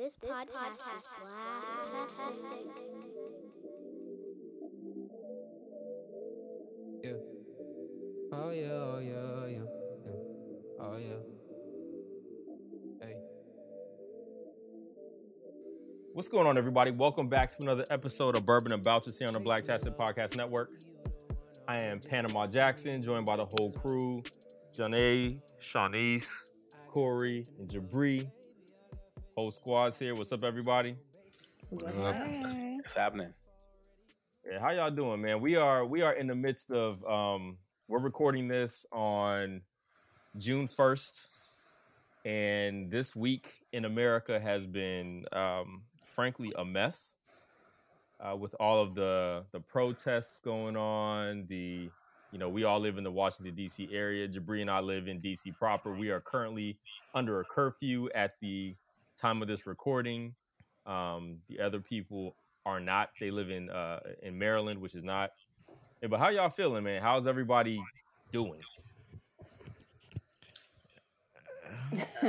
This, this podcast, podcast is blacktastic. Yeah. Oh yeah, oh yeah, oh yeah, yeah. Oh yeah. Hey. What's going on, everybody? Welcome back to another episode of Bourbon and Bouches here on the Blacktastic Podcast Network. I am Panama Jackson, joined by the whole crew: Janae, Shanice, Corey, and Jabri. Whole squad's here. What's up, everybody? What's up? What's happening? Yeah, how y'all doing, man? We are we are in the midst of um we're recording this on June 1st and this week in America has been um frankly a mess. Uh, with all of the the protests going on, the you know, we all live in the Washington D.C. area. Jabri and I live in D.C. proper. We are currently under a curfew at the time of this recording. Um, the other people are not. They live in uh, in Maryland, which is not. Yeah, but how y'all feeling, man? How's everybody doing?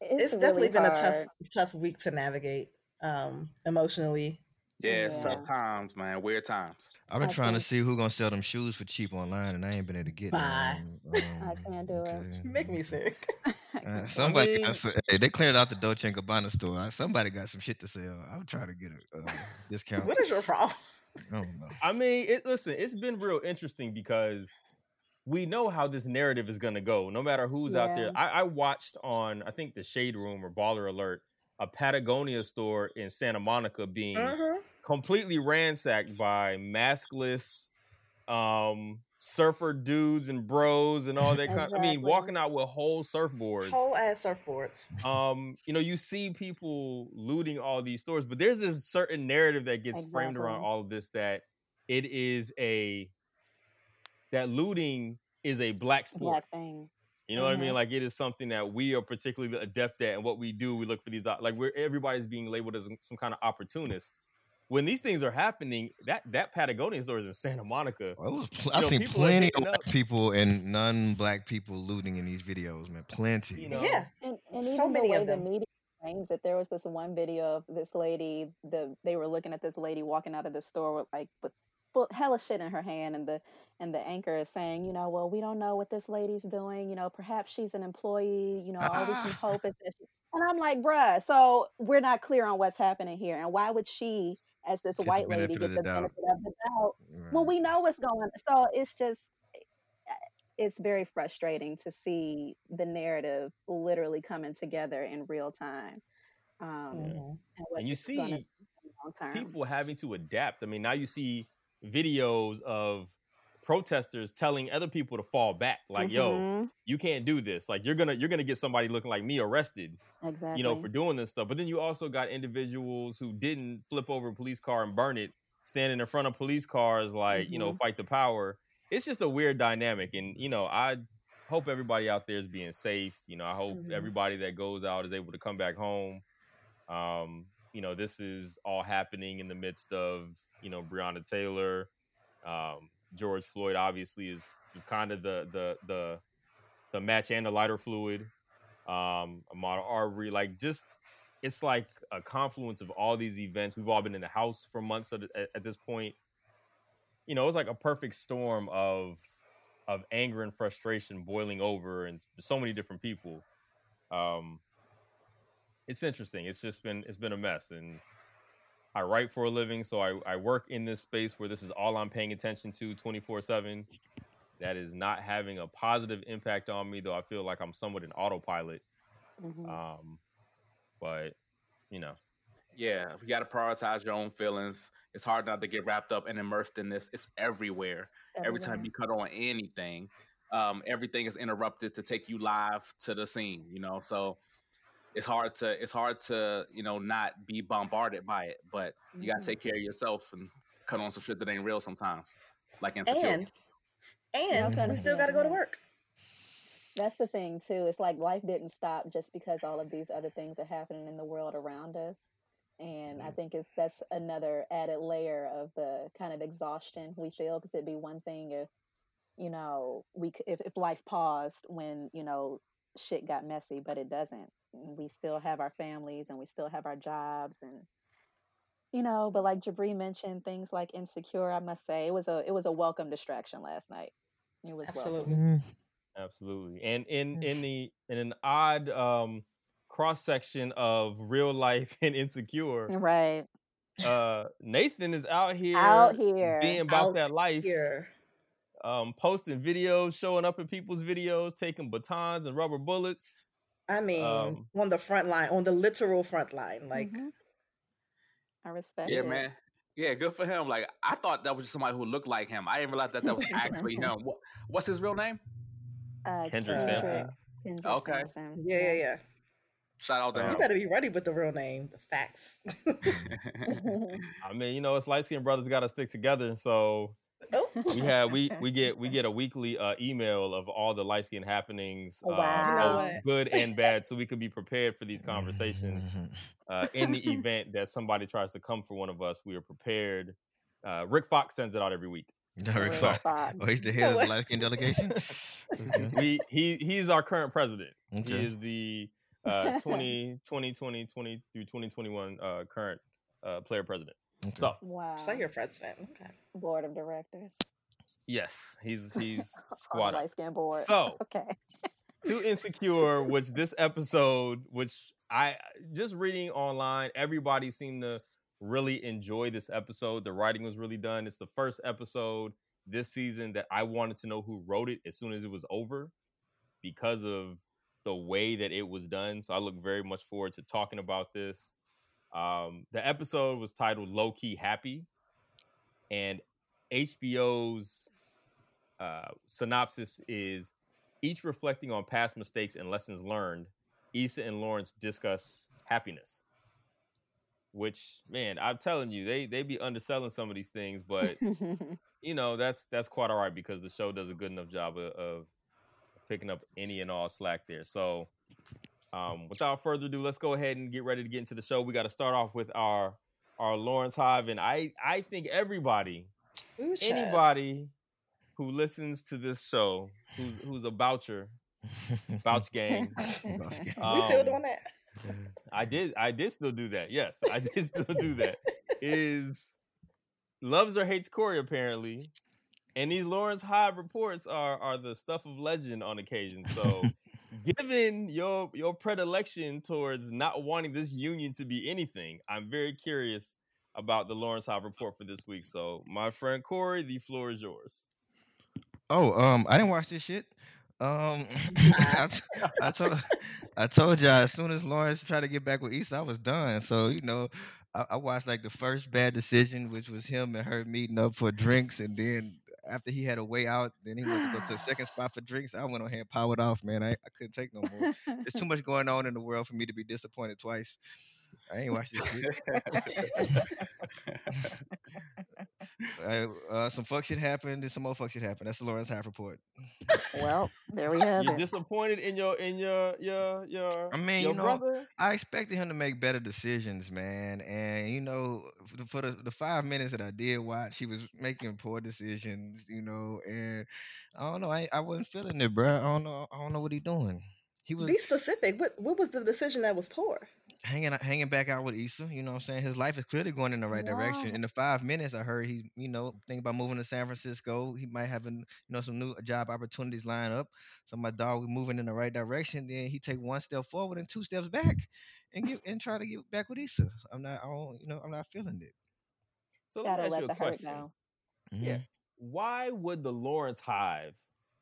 it's, definitely been a tough tough week to navigate um emotionally Yeah, it's Yeah. tough times, man. Weird times. I've been I trying to see who gonna sell them shoes for cheap online, and I ain't been able to get Bye. none. I can't do it. okay. you make me sick Uh, somebody, mean- got some- hey, they cleared out the Dolce and Gabbana store. Somebody got some shit to sell. I'm trying to get a uh, discount. what is your problem I don't know. I mean, it, listen, it's been real interesting because we know how this narrative is going to go, no matter who's out there. I, I watched on, I think, the Shade Room or Baller Alert, a Patagonia store in Santa Monica being Mhm. Completely ransacked by maskless um surfer dudes and bros and all that kind I mean walking out with whole surfboards. whole ass surfboards um you know you see people looting all these stores but there's this certain narrative that gets framed around all of this that it is a that looting is a black sport Black thing. you know what I mean? Mhm. Like it is something that we are particularly adept at, and what we do, we look for these op- like we're everybody's being labeled as some kind of opportunist. When these things are happening, that that Patagonia store is in Santa Monica. Well, was pl- You I know, seen plenty of hitting white people and non-black people looting in these videos, man. Plenty. You know, yeah And, and So even many the way of the media claims that there was this one video of this lady. The they were looking at this lady walking out of the store with like with full hella shit in her hand, and the and the anchor is saying, you know, well, we don't know what this lady's doing. You know, perhaps she's an employee. You know, all we can hope is that. She... And I'm like, bruh, so we're not clear on what's happening here, and why would she, as this Get white lady, get the the doubt. benefit of the doubt Right. well we know what's going on. so it's just eh, it's very frustrating to see the narrative literally coming together in real time um Mhm. and, and you this is gonna see do long term people having to adapt. I mean, now you see videos of protesters telling other people to fall back, like, "Yo, Mhm, you can't do this. Like, you're gonna you're gonna get somebody looking like me arrested." exactly you know, for doing this stuff. But then you also got individuals who didn't flip over a police car and burn it, standing in front of police cars, like, you know, fight the power. It's just a weird dynamic. And, you know, I hope everybody out there is being safe. You know, I hope Mhm. everybody that goes out is able to come back home. Um, you know, this is all happening in the midst of, you know, Breonna Taylor. Um, George Floyd obviously is was kind of the the the the match and the lighter fluid um Ahmaud Arbery, like just it's like a confluence of all these events. We've all been in the house for months at, at, at this point. You know, it's like a perfect storm of of anger and frustration boiling over, and so many different people. Um, it's interesting. It's just been it's been a mess, and I write for a living, so I, I work in this space where this is all I'm paying attention to 24 seven that is not having a positive impact on me, though I feel like I'm somewhat an autopilot. Mhm. Um, but you know, Yeah, you got to prioritize your own feelings. It's hard not to get wrapped up and immersed in this. It's everywhere. Every time you cut on anything, um, everything is interrupted to take you live to the scene. You know, so it's hard to it's hard to you know not be bombarded by it. But you got Mhm. to take care of yourself and cut on some shit that ain't real sometimes, like insecure. and and Okay. we still got to go to work that's the thing too it's like life didn't stop just because all of these other things are happening in the world around us and i think it's that's another added layer of the kind of exhaustion we feel because it'd be one thing if you know we c- if, if life paused when you know shit got messy, but it doesn't. We still have our families and we still have our jobs and you know, but like Jabri mentioned, things like insecure, I must say, it was a it was a welcome distraction last night. It was Absolutely. welcome. Absolutely. And in in the in an odd um cross section of real life and insecure, Right. uh Nathan is out here Out here. being about Out that life, Here. um posting videos, showing up in people's videos, taking batons and rubber bullets. I mean, Um, on the front line, on the literal front line. Like, Mhm. I respect Yeah, it. man. Yeah, good for him. Like I thought that was just somebody who looked like him. I didn't realize that that was actually him. What, what's his real name? Uh, Kendrick Uh, Sampson. Kendrick Okay. Sampson. yeah, yeah, yeah. Shout out to Uh, You better be ready with the real name, the facts. I mean, you know, it's light skinned brothers got to stick together. So we have we we get we get a weekly uh, email of all the light skin happenings, Oh, uh, wow. You know good and bad, so we can be prepared for these conversations. Uh, in the event that somebody tries to come for one of us, we are prepared. Uh, Rick Fox sends it out every week. Rick Rick Fox. Fox. Oh, he's the head of the what? light skin delegation. Okay. We he he's our current president. He is the uh, 20, 2020 20 through 2021 uh, current uh, player president. Okay. So Wow. player president. Okay. Board of directors. yes, he's he's On the squad light skin board. So okay. too insecure which this episode which i just reading online everybody seemed to really enjoy this episode the writing was really done it's the first episode this season that i wanted to know who wrote it as soon as it was over because of the way that it was done so i look very much forward to talking about this um, the episode was titled low key happy and hbo's uh, synopsis is each reflecting on past mistakes and lessons learned, Issa and Lawrence discuss happiness. Which, man, I'm telling you, they they be underselling some of these things, but you know that's that's quite all right because the show does a good enough job of, of picking up any and all slack there. So, um, without further ado, let's go ahead and get ready to get into the show. We got to start off with our our Lawrence Hive, and I I think everybody Ooh, anybody who listens to this show who's who's a voucher vouch gang we still um, doing that? i did i did still do that yes i did still do that is loves or hates corey apparently and these lawrence hive reports are are the stuff of legend on occasion so given your your predilection towards not wanting this union to be anything i'm very curious about the lawrence hive report for this week so my friend corey the floor is yours Oh, um, I didn't watch this shit. Um, I, t- I told I told y'all as soon as Lawrence tried to get back with East, I was done. So you know, I, I watched like the first bad decision, which was him and her meeting up for drinks, and then after he had a way out, then he went to go to the second spot for drinks. I went on here and powered off, man. I, I couldn't take no more. There's too much going on in the world for me to be disappointed twice. I ain't watched this shit. I, uh, some fuck shit happened, and some more fuck shit happened. That's the Lawrence Hive report. well, there we have You're it. disappointed in your in your your your I mean, your you know, brother. I expected him to make better decisions, man. And you know, for the, for the, the five minutes that I did watch, he was making poor decisions. You know, and I don't know, I I wasn't feeling it, bro. I don't know, I don't know what he doing. He was Be specific. What what was the decision that was poor? hanging out- hanging back out with Issa. You know what I'm saying? His life is clearly going in the right direction. In the five minutes, I heard he, you know, thinking about moving to San Francisco. He might have, an, you know, some new job opportunities lined up. So my dog was moving in the right direction. Then he take one step forward and two steps back, and get and try to get back with Issa. I'm not, I don't, you know, I'm not feeling it. So let me Gotta ask let you a the hurt question. go. Yeah. Mhm. Why would the Lawrence Hive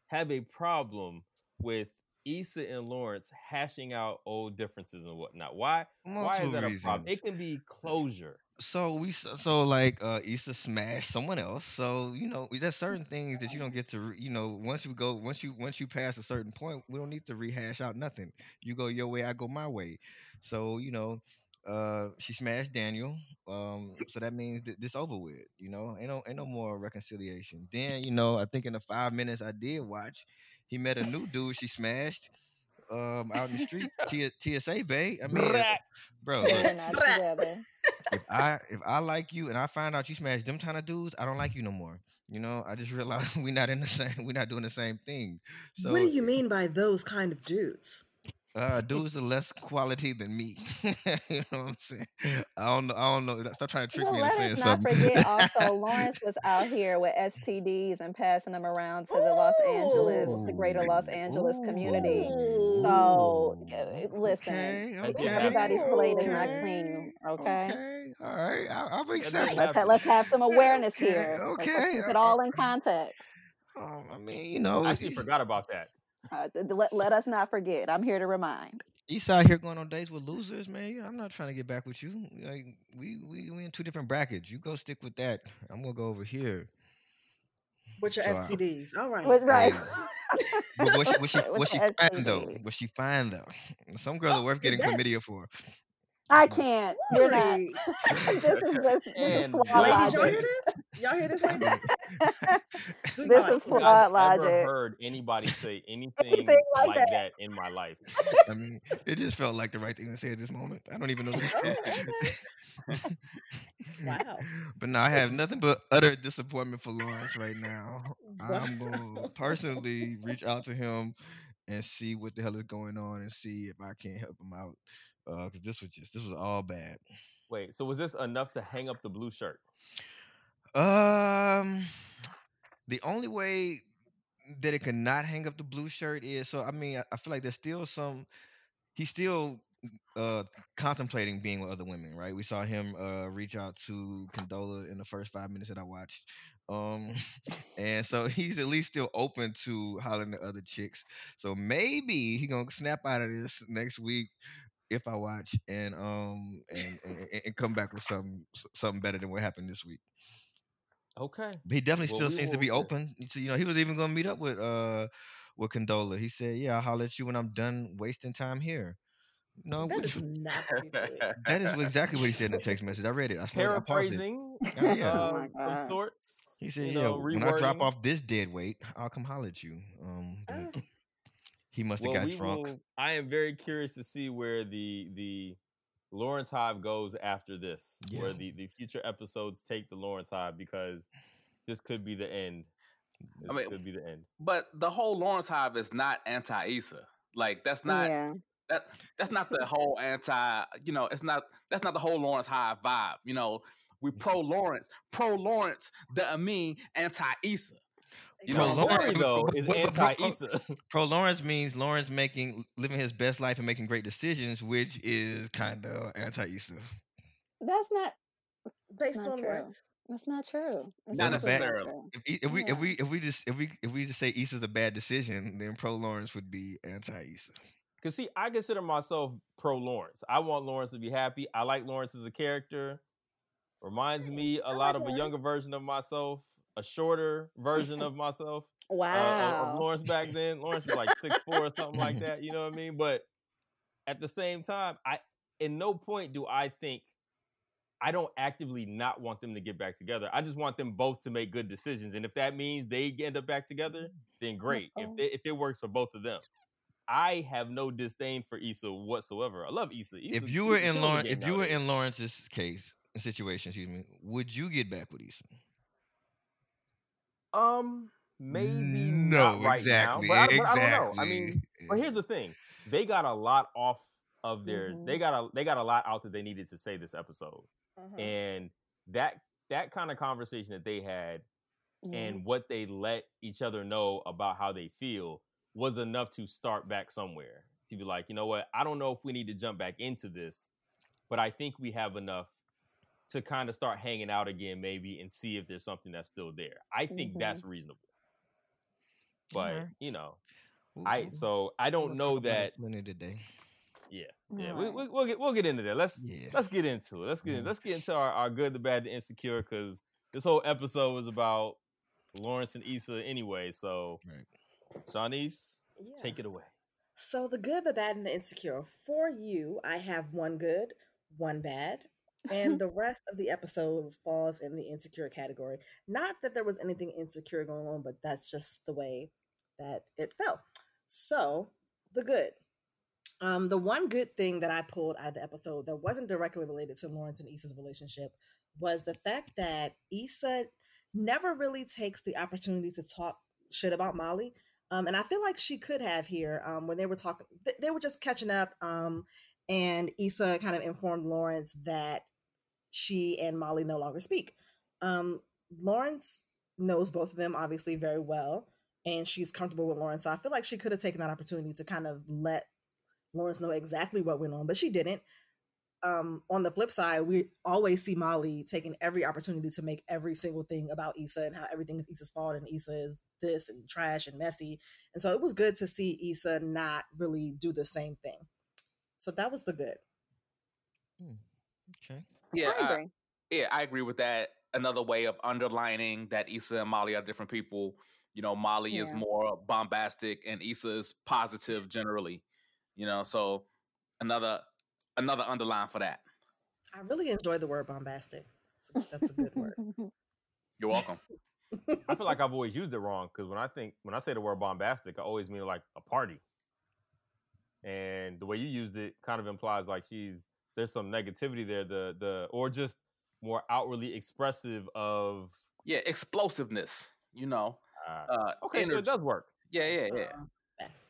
have a problem with Issa and Lawrence hashing out old differences and whatnot? Why why is that a problem? reasons. It can be closure. so we so like uh Issa smashed someone else. So you know there's certain things that you don't get to you know once you go once you once you pass a certain point we don't need to rehash out nothing. You go your way, I go my way. So you know uh she smashed Daniel. Um so that means that this over with. You know ain't no ain't no more reconciliation. Then you know I think in the five minutes I did watch, he met a new dude she smashed. Um, out in the street, T- TSA Bay. I mean, if- bro, They look, were not together. if I if I like you and I find out you smash them kind of dudes, I don't like you no more. You know, I just realized we're not in the same, We're not doing the same thing. So what do you mean by those kind of dudes? Uh, dudes are less quality than me. you know what I'm saying? I don't know. I don't know. Stop trying to trick Well, me into let saying us not something. forget also Lawrence was out here with STDs and passing them around to the Los Angeles, the greater Los Ooh, Angeles community. ooh, So, uh, listen, Okay, okay, everybody's plate is not okay, clean, okay? okay. All right, I, I'll That did accept. Let's ha- let's have some awareness Okay, here. Let's, let's okay. keep it all in context. um, I mean, you know, I actually forgot about that. Uh, th- th- let, let us not forget. I'm here to remind. he's out here going on dates with losers, man. I'm not trying to get back with you. Like we we we in two different brackets. You go stick with that. I'm gonna go over here. With your So I, STDs. All right. With, right. hey, but was she was she With was she fine though? STDs. Was she fine though? Some girls are worth getting that chlamydia for. I can't. We're not. this is just this is and flawed Ladies, y'all hear this? Y'all hear this, ladies? Do this not. is think I've never heard anybody say anything Anything like like that. that in my life. I mean, it just felt like the right thing to say at this moment. I don't even know this. Oh. Wow. but now I have nothing but utter disappointment for Lawrence right now. Wow. I'm gonna personally reach out to him and see what the hell is going on and see if I can't help him out. Uh, cause this was just this was all bad. Wait, so was this enough to hang up the blue shirt? Um, the only way that it could not hang up the blue shirt is so. I mean, I, I feel like there's still some. He's still uh contemplating being with other women, right? We saw him uh reach out to Condola in the first five minutes that I watched. Um and so he's at least still open to hollering at other chicks. So maybe he gonna snap out of this next week if I watch and um and and, and come back with something something better than what happened this week. Okay. But he definitely Well, still we seems to be open. So, you know, he was even gonna meet up with uh with Condola. He said, "Yeah, I'll holler at you when I'm done wasting time here." No, That which is not what that is exactly what he said in the text message. I read it. I slowed, I paused it. Paraphrasing Oh, yeah. oh my uh, of sorts. He said, You "Yeah, know, when I drop off this dead weight, I'll come holler at you." Um, but Oh, he must have Well, got drunk. will. I am very curious to see where the the Lawrence Hive goes after this, Yeah. where the the future episodes take the Lawrence Hive because this could be the end. This I mean, could be the end. but the whole Lawrence Hive is not anti Issa. Like that's not Yeah. that that's not the whole anti. You know, it's not that's not the whole Lawrence Hive vibe. You know, we pro Lawrence, pro Lawrence, the Amin, anti Issa. You Pro know Pro what I'm Lori saying? though is but- but pro- anti Issa. Pro Lawrence means Lawrence making living his best life and making great decisions, which is kind of anti Issa. That's not based not on true. what? that's not true. That's Not Well, bad- absolutely necessarily. true. If, if we if we if we just if we if we just say Issa's a bad decision, then Pro Lawrence would be anti Issa. Cause see, I consider myself pro Lawrence. I want Lawrence to be happy. I like Lawrence as a character. Reminds me a lot of a younger version of myself, a shorter version of myself. uh, of- of Wow. Lawrence back then. Lawrence is like six four or something like that. You know what I mean? But at the same time, I in no point do I think I don't actively not want them to get back together. I just want them both to make good decisions, and if that means they end up back together, then great. If they, if it works for both of them, I have no disdain for Issa whatsoever. I love Issa. Issa If you were Issa in Lawrence, if you were in Lawrence's case situation, excuse me, would you get back with Issa? Um, maybe no, not right exactly, now, but I, but exactly. I don't know. I mean, But here's the thing: they got a lot off of their. Mhm. They got a they got a lot out that they needed to say this episode, Mm-hmm. Mhm. and that that kind of conversation that they had Yeah. and what they let each other know about how they feel was enough to start back somewhere to be like, you know what? I don't know if we need to jump back into this, but I think we have enough to kind of start hanging out again, maybe, and see if there's something that's still there. I think Mhm. that's reasonable. But Alright. you know, We'll- I so I don't know talk about it that. plenty today. Yeah, yeah, we, we, we'll get we'll get into that. Let's Yeah. let's get into it. Let's get Mhm. let's get into our, our good, the bad, the insecure because this whole episode was about Lawrence and Issa anyway. So, Right. Shanice, Yeah. take it away. So the good, the bad, and the insecure. For you, I have one good, one bad, and the rest of the episode falls in the insecure category. Not that there was anything insecure going on, but that's just the way that it fell. So the good. Um, the one good thing that I pulled out of the episode that wasn't directly related to Lawrence and Issa's relationship was the fact that Issa never really takes the opportunity to talk shit about Molly Um, and I feel like she could have here um, when they were talking. Th- they were just catching up, um, and Issa kind of informed Lawrence that she and Molly no longer speak. Um, Lawrence knows both of them obviously very well, and she's comfortable with Lawrence. So I feel like she could have taken that opportunity to kind of let Lawrence know exactly what went on, but she didn't. Um, on the flip side, we always see Molly taking every opportunity to make every single thing about Issa and how everything is Issa's fault and Issa is this and trash and messy. And so it was good to see Issa not really do the same thing. So that was the good. Okay. Yeah, I agree. yeah, I agree with that. Another way of underlining that Issa and Molly are different people. You know, Molly is more bombastic and Issa is positive generally. You know, so another another underline for that. I really enjoy the word bombastic. That's a, that's a good word. You're welcome. I feel like I've always used it wrong because when I think when I say the word bombastic, I always mean like a party. And the way you used it kind of implies like she's there's some negativity there, the the or just more outwardly expressive of Yeah, explosiveness. You know. uh, Uh, okay, so it does work. Yeah, yeah, yeah. That's-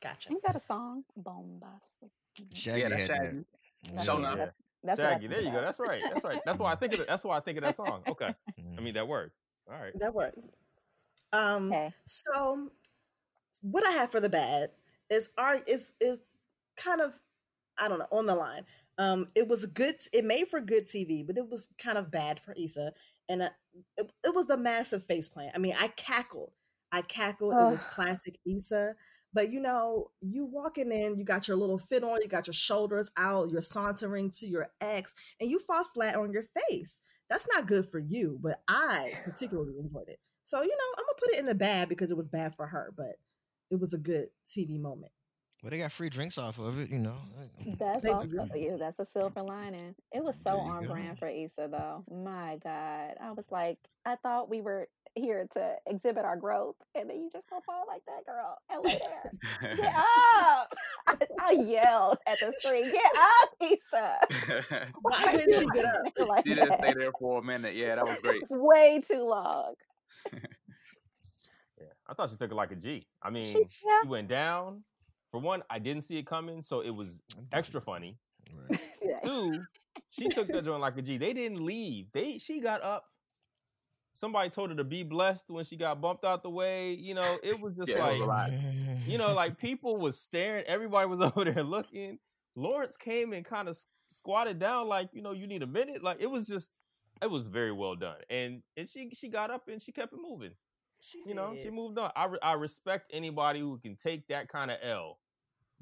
gotcha. Ain't that a song? Bombastic. Shaggy yeah, that's that. Shaggy. That's Show what- enough. that's- that's Shaggy, there think you go. That's right. That's right. That's why I think of it. That's why I think of that song. Okay. I mean that word. All right. That works. Um, Okay. So, what I have for the bad is art is is kind of I don't know on the line. Um, it was good. It made for good TV, but it was kind of bad for Issa, and uh, it, it was the massive face plant. I mean, I cackled. I cackled. It was classic Issa. But you know, you walking in, you got your little fit on, you got your shoulders out, you're sauntering to your ex, and you fall flat on your face. That's not good for you, but I particularly enjoyed it. So, you know, I'm gonna put it in the bad because it was bad for her, but it was a good TV moment. Well, they got free drinks off of it, you know. That's They also do. yeah, that's a silver lining. It was so on go. brand for Issa though. My God. I was like, I thought we were here to exhibit our growth, and then you just gonna fall like that, girl. And lay. Get up! I, I yelled at the screen, get up, Issa. Why are wouldn't she get up? acting Like she didn't that? stay there for a minute. Yeah, that was great. Way too long. Yeah. I thought she took it like a G. I mean, She, yeah. she went down. For one, I didn't see it coming, so it was extra funny. Right. Two, she took that joint like a G. They didn't leave. They she got up. Somebody told her to be blessed when she got bumped out the way. You know, it was just Yeah, like was you know, like people was staring. Everybody was over there looking. Lawrence came and kind of squatted down, like you know, you need a minute. Like it was just, it was very well done. And and she she got up and she kept it moving. She You know, she moved on. I re- I respect anybody who can take that kind of L,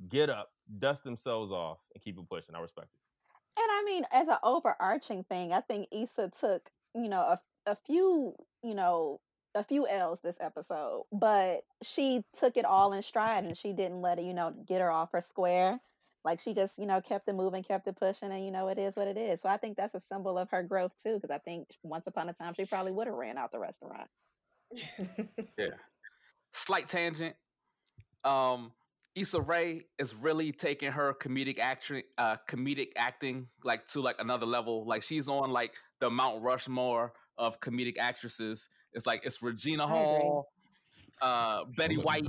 get up, dust themselves off, and keep it pushing. I respect it. And I mean, as an overarching thing, I think Issa took, you know, a, a few, you know, a few L's this episode, but she took it all in stride and she didn't let it, you know, get her off her square. Like she just, you know, kept it moving, kept it pushing, and you know, it is what it is. So I think that's a symbol of her growth too, because I think once upon a time she probably would have ran out the restaurant. Yeah. Slight tangent. Um, Issa Rae is really taking her comedic action, uh, comedic acting like to like another level. Like she's on like the Mount Rushmore of comedic actresses. It's like it's Regina Hall, uh, Betty White,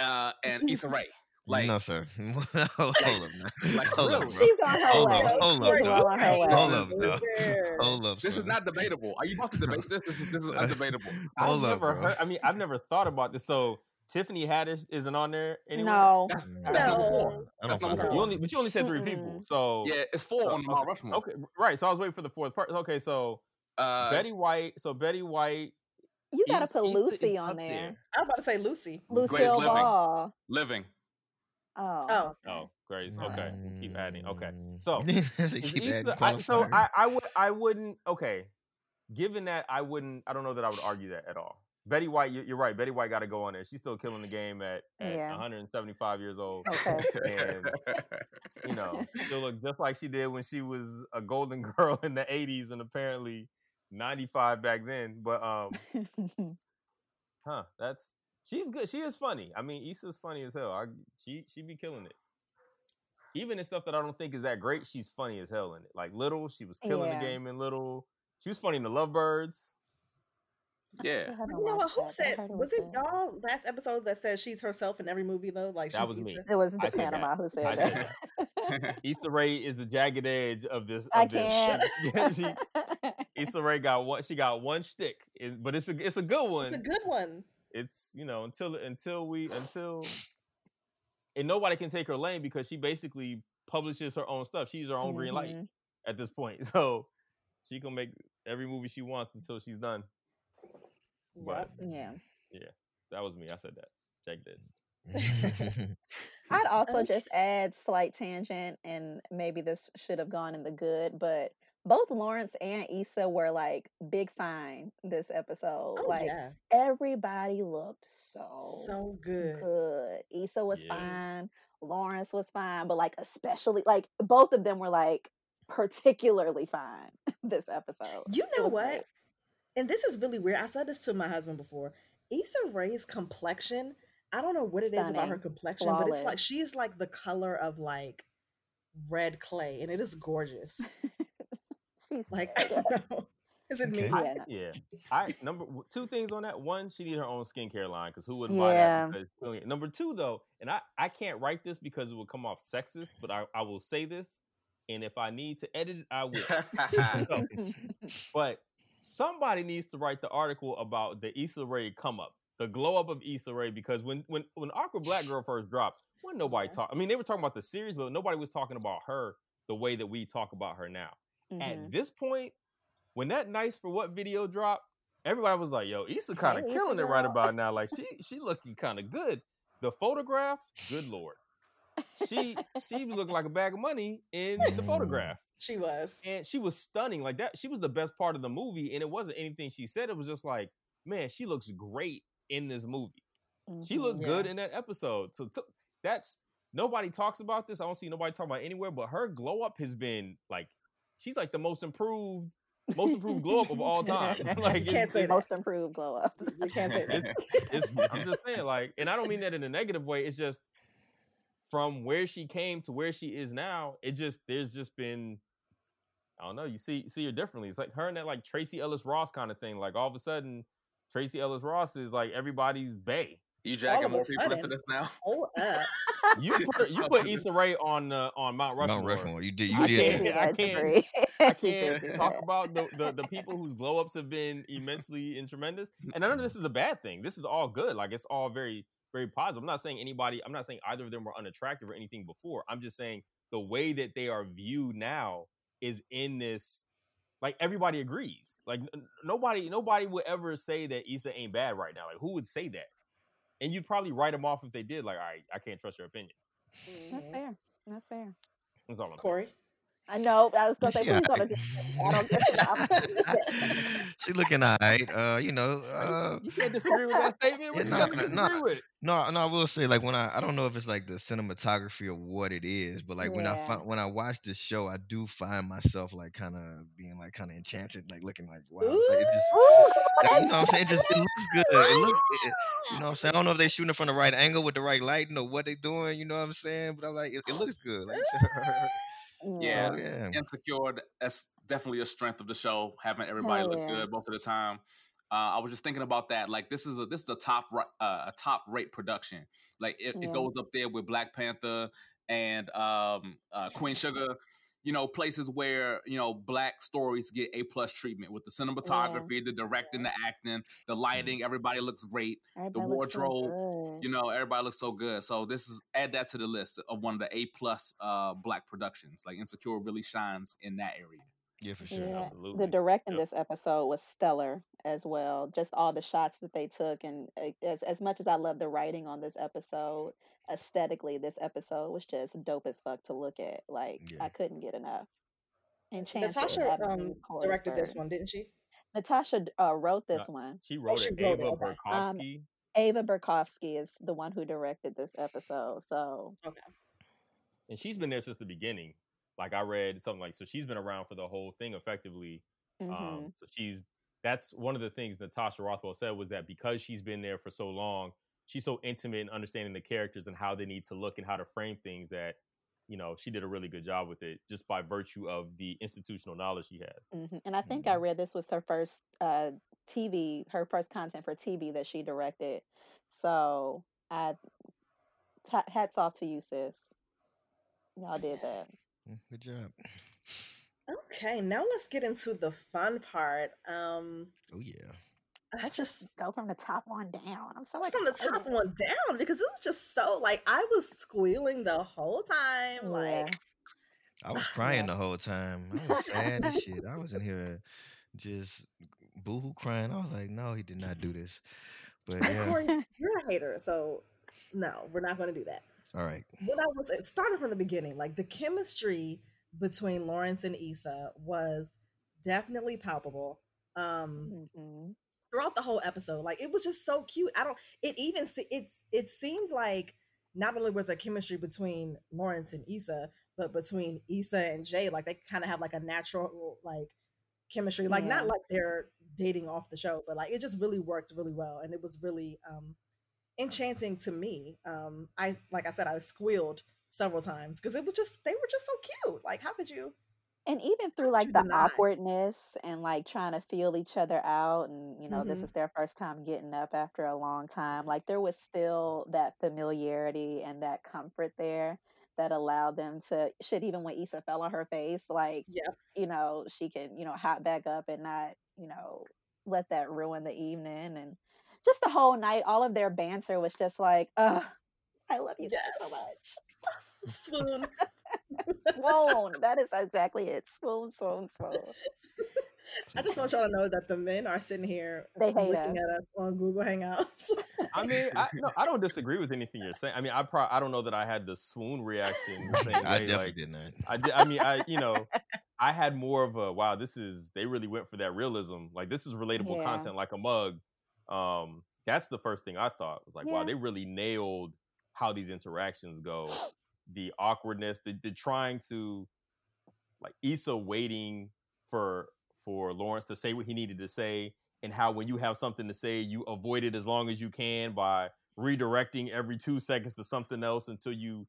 uh, and Issa Rae. Like no, sir. hold up now. Like, hold up, really? bro. She's on her Hold way. up, hold up, well on her way. Hold up, now. Hold up, this is not debatable. Are you about to debate this? This is this is undebatable. I've Hold up, never bro. heard. I mean, I've never thought about this. So Tiffany Haddish isn't on there anymore. No, That's, Mm, that's number No. four. That's number four. You only, but you only said three people. Mm-mm. So Yeah, it's four so- on the Mount okay, Rushmore. okay, right. So I was waiting for the fourth part. Okay, so Uh, Betty White. So Betty White. you gotta Issa- put Issa is Lucy up on there. I was about to say Lucy. Greatest Lucille Living. Ball. living. Oh. Oh, Oh, Grace. Okay, we'll keep adding. Okay, Mm. so keep Issa- adding I, so. I, I would I wouldn't okay. Given that I wouldn't I don't know that I would argue that at all. Betty White, you- you're right. Betty White got to go on there. She's still killing the game at, at Yeah. 175 years old. Okay. And you know, she'll look just like she did when she was a golden girl in the 80s and apparently 95 back then. But um, huh, that's she's good. She is funny. I mean, Issa's funny as hell. I, she she be killing it. Even in stuff that I don't think is that great, she's funny as hell in it. Like Little, she was killing Yeah. the game in Little. She was funny in the Lovebirds. Yeah. You know what? Who that, said? Was it y'all last episode that said she's herself in every movie though? Like That was me. Issa? It was the I that. Panama who said I that. said Issa Rae is the jagged edge of this. I this. can't. Yeah, she, Issa Rae got one. She got one shtick, it- but it's a it's a good one. It's a good one. it's you know until until we until and nobody can take her lane because she basically publishes her own stuff. She's her own green light Mhm. at this point, so she can make every movie she wants until she's done. But Yeah. Yeah, that was me. I said that. Check this. I'd also Okay. just add slight tangent, and maybe this should have gone in the good, but both Lawrence and Issa were like big fine this episode. Oh like yeah, everybody looked so so good. good. Issa was Yeah. fine, Lawrence was fine, but like especially like both of them were like particularly fine this episode. You know what? great. And this is really weird. I said this to my husband before. Issa Rae's complexion. I don't know what it is about her Stunning. complexion, but it's like Flawless. she's like the color of like red clay, and it is gorgeous. She's like I don't know. Is it me? Okay. Yeah, no. Yeah, I number two things on that. One, she need her own skincare line because who wouldn't buy that? Because number two, though, and I I can't write this because it will come off sexist, but I I will say this, and if I need to edit it, I will. So, but somebody needs to write the article about the Issa Rae come up, the glow up of Issa Rae, because when when when Awkward Black Girl first dropped, wasn't nobody Yeah. talk. I mean, they were talking about the series, but nobody was talking about her the way that we talk about her now. Mhm. At this point, when that nice for what video dropped, everybody was like, "Yo, Issa kind of Hey, Issa killing it right about now. Like she she looking kind of good." The photograph, good lord, she she was looking like a bag of money in the Mm. photograph She was. and she was stunning like that she was the best part of the movie and it wasn't anything she said it was just like man she looks great in this movie she Mhm. looked good in that episode so t- that's nobody talks about this i don't see nobody talking about it anywhere but her glow up has been like she's like the most improved most improved glow up of all time like You can't say most improved glow up. You can't say that. it's i'm just saying like and i don't mean that in a negative way it's just from where she came to where she is now it just there's just been i don't know you see see her differently it's like her and that like tracee ellis ross kind of thing like all of a sudden tracee ellis ross is like everybody's bay You All dragging more a people into this now? Hold up. you put her, you put Issa Rae on uh, on Mount Rushmore. Mount Rushmore. You did. You I did. can't- I I can't- I can't talk about the, the, the people whose glow ups have been immensely and tremendous. And none of this is a bad thing. This is all good. Like it's all very, very positive. I'm not saying anybody, I'm not saying either of them were unattractive or anything before. I'm just saying the way that they are viewed now is in this, like everybody agrees. Like n- n- nobody, nobody would ever say that Issa ain't bad right now. Like who would say that? And you'd probably write them off if they did. Like, all right, I can't trust your opinion. That's Mhm. fair. That's fair. That's all I'm saying. Corey. I know. I was gonna say, She please don't. alright. do- I don't get she looking alright. Uh, you know, uh, You can't disagree with that statement. What Yeah, you got to nah, disagree with? no, no, I will say like when I I don't know if it's like the cinematography or what it is, but like when I Yeah. fi- when I watch this show, I do find myself like kind of being like kind of enchanted, like looking like wow, it's like, it just Ooh, you that's know what I'm saying? It just it looks good. It looks, it, you know what I'm saying? I don't know if they're shooting it from the right angle with the right lighting or what they're doing. You know what I'm saying? But I'm like, it, it looks good. Like Yeah. So, yeah. Insecure, that's definitely a strength of the show, having everybody Hell look yeah. good both of the time. Uh, I was just thinking about that. Like this is a this is a top uh, a top rate production. Like it, Yeah. it goes up there with Black Panther and um, uh, Queen Sugar. You know, places where you know black stories get a plus treatment with the cinematography, the directing, the acting, the lighting. Everybody looks great. Everybody looks so wardrobe, good. You know, everybody looks so good. So this is add that to the list of one of the A plus uh, black productions. Like Insecure really shines in that area. Yeah, for sure. Yeah, Absolutely. the directing Yep. this episode was stellar as well. Just all the shots that they took, and uh, as as much as I love the writing on this episode, aesthetically, this episode was just dope as fuck to look at. Like Yeah. I couldn't get enough. Enchanted. Natasha Adam um, directed this one, didn't she? Natasha uh, wrote No, this one. She wrote she it. wrote it, Ava okay. Um, Ava Berkofsky is the one who directed this episode. So Okay. and she's been there since the beginning. Like I read something like so she's been around for the whole thing effectively. mhm. Um, so she's that's one of the things Natasha Rothwell said was that because she's been there for so long, she's so intimate in understanding the characters and how they need to look and how to frame things that you know, she did a really good job with it just by virtue of the institutional knowledge she has. hmm And I think I read this was her first uh, TV, her first content for TV that she directed. So I t- hats off to you, sis. Y'all did that. Mm, Good job. Okay, now let's get into the fun part. Um, Oh yeah. Let's just just go from the top one down. I'm so it's from the top excited. one down because it was just so like I was squealing the whole time. Yeah. Like I was crying the whole time. I was sad as shit. I was in here just boohoo crying. I was like, no, he did not do this. But yeah. You're a hater, so no, we're not going to do that. All right. What I was it started from the beginning, like the chemistry between Lawrence and Issa was definitely palpable. Um, hmm throughout the whole episode. Like it was just so cute. I don't. It even se- it it seemed like not only was there chemistry between Lawrence and Issa, but between Issa and Jay. Like they kind of have like a natural like chemistry. Like not like they're dating off the show, but like it just really worked really well, and it was really um enchanting to me. Um, I like I said, I squealed several times because it was just they were just so cute. Like how could you? And even through like the deny? awkwardness and like trying to feel each other out, and you know, this hmm is their first time getting up after a long time, like there was still that familiarity and that comfort there that allowed them to shit, even when Issa fell on her face, like, Yeah. you know, she can, you know, hop back up and not, you know, let that ruin the evening. And just the whole night, all of their banter was just like, ugh, I love you guys so much. Swoon. Swoon. That is exactly it. Swoon, swoon, swoon. I just want y'all to know that the men are sitting here They hate looking us. at us on Google Hangouts. I mean, I, no, I don't disagree with anything you're saying. I mean, I pro- I don't know that I had the swoon reaction the I way. definitely Like, did not. I did. I mean, I you know, I had more of a wow. This is they really went for that realism. Like this is relatable Yeah. content, like a mug. Um, that's the first thing I thought was like, wow, they really nailed how these interactions go. The awkwardness, the, the trying to like Issa waiting for for Lawrence to say what he needed to say, and how when you have something to say, you avoid it as long as you can by redirecting every two seconds to something else until you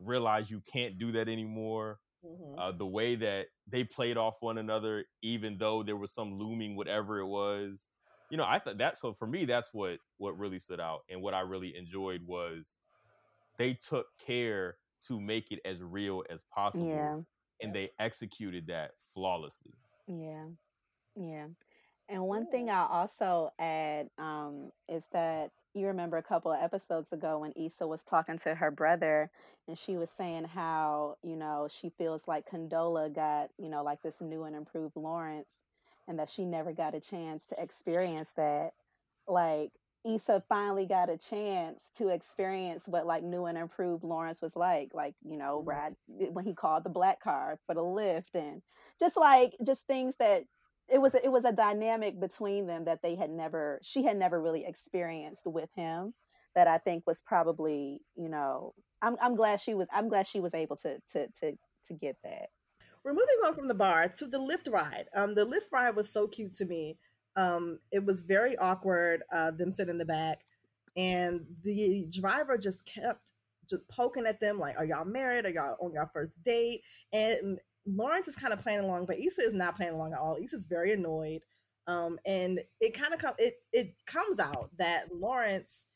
realize you can't do that anymore. Mhm. Uh, the way that they played off one another, even though there was some looming whatever it was, you know, I thought that. So for me, that's what what really stood out, and what I really enjoyed was they took care to make it as real as possible, Yeah. and they executed that flawlessly. Yeah. Yeah. And one thing I'll also add um, is that you remember a couple of episodes ago when Issa was talking to her brother and she was saying how, you know, she feels like Condola got, you know, like this new and improved Lawrence and that she never got a chance to experience that. Like Issa finally got a chance to experience what like new and improved Lawrence was like, like, you know, Mhm. ride when he called the black car for the Lyft and just like just things that it was it was a dynamic between them that they had never she had never really experienced with him that I think was probably you know I'm I'm glad she was I'm glad she was able to to to to get that We're moving on from the bar to the Lyft ride. Um, the Lyft ride was so cute to me. Um, it was very awkward. Uh, them sitting in the back, and the driver just kept just poking at them like, "Are y'all married? Are y'all on your first date?" And Lawrence is kind of playing along, but Issa is not playing along at all. Issa's very annoyed. Um, and it kind of com- it it comes out that Lawrence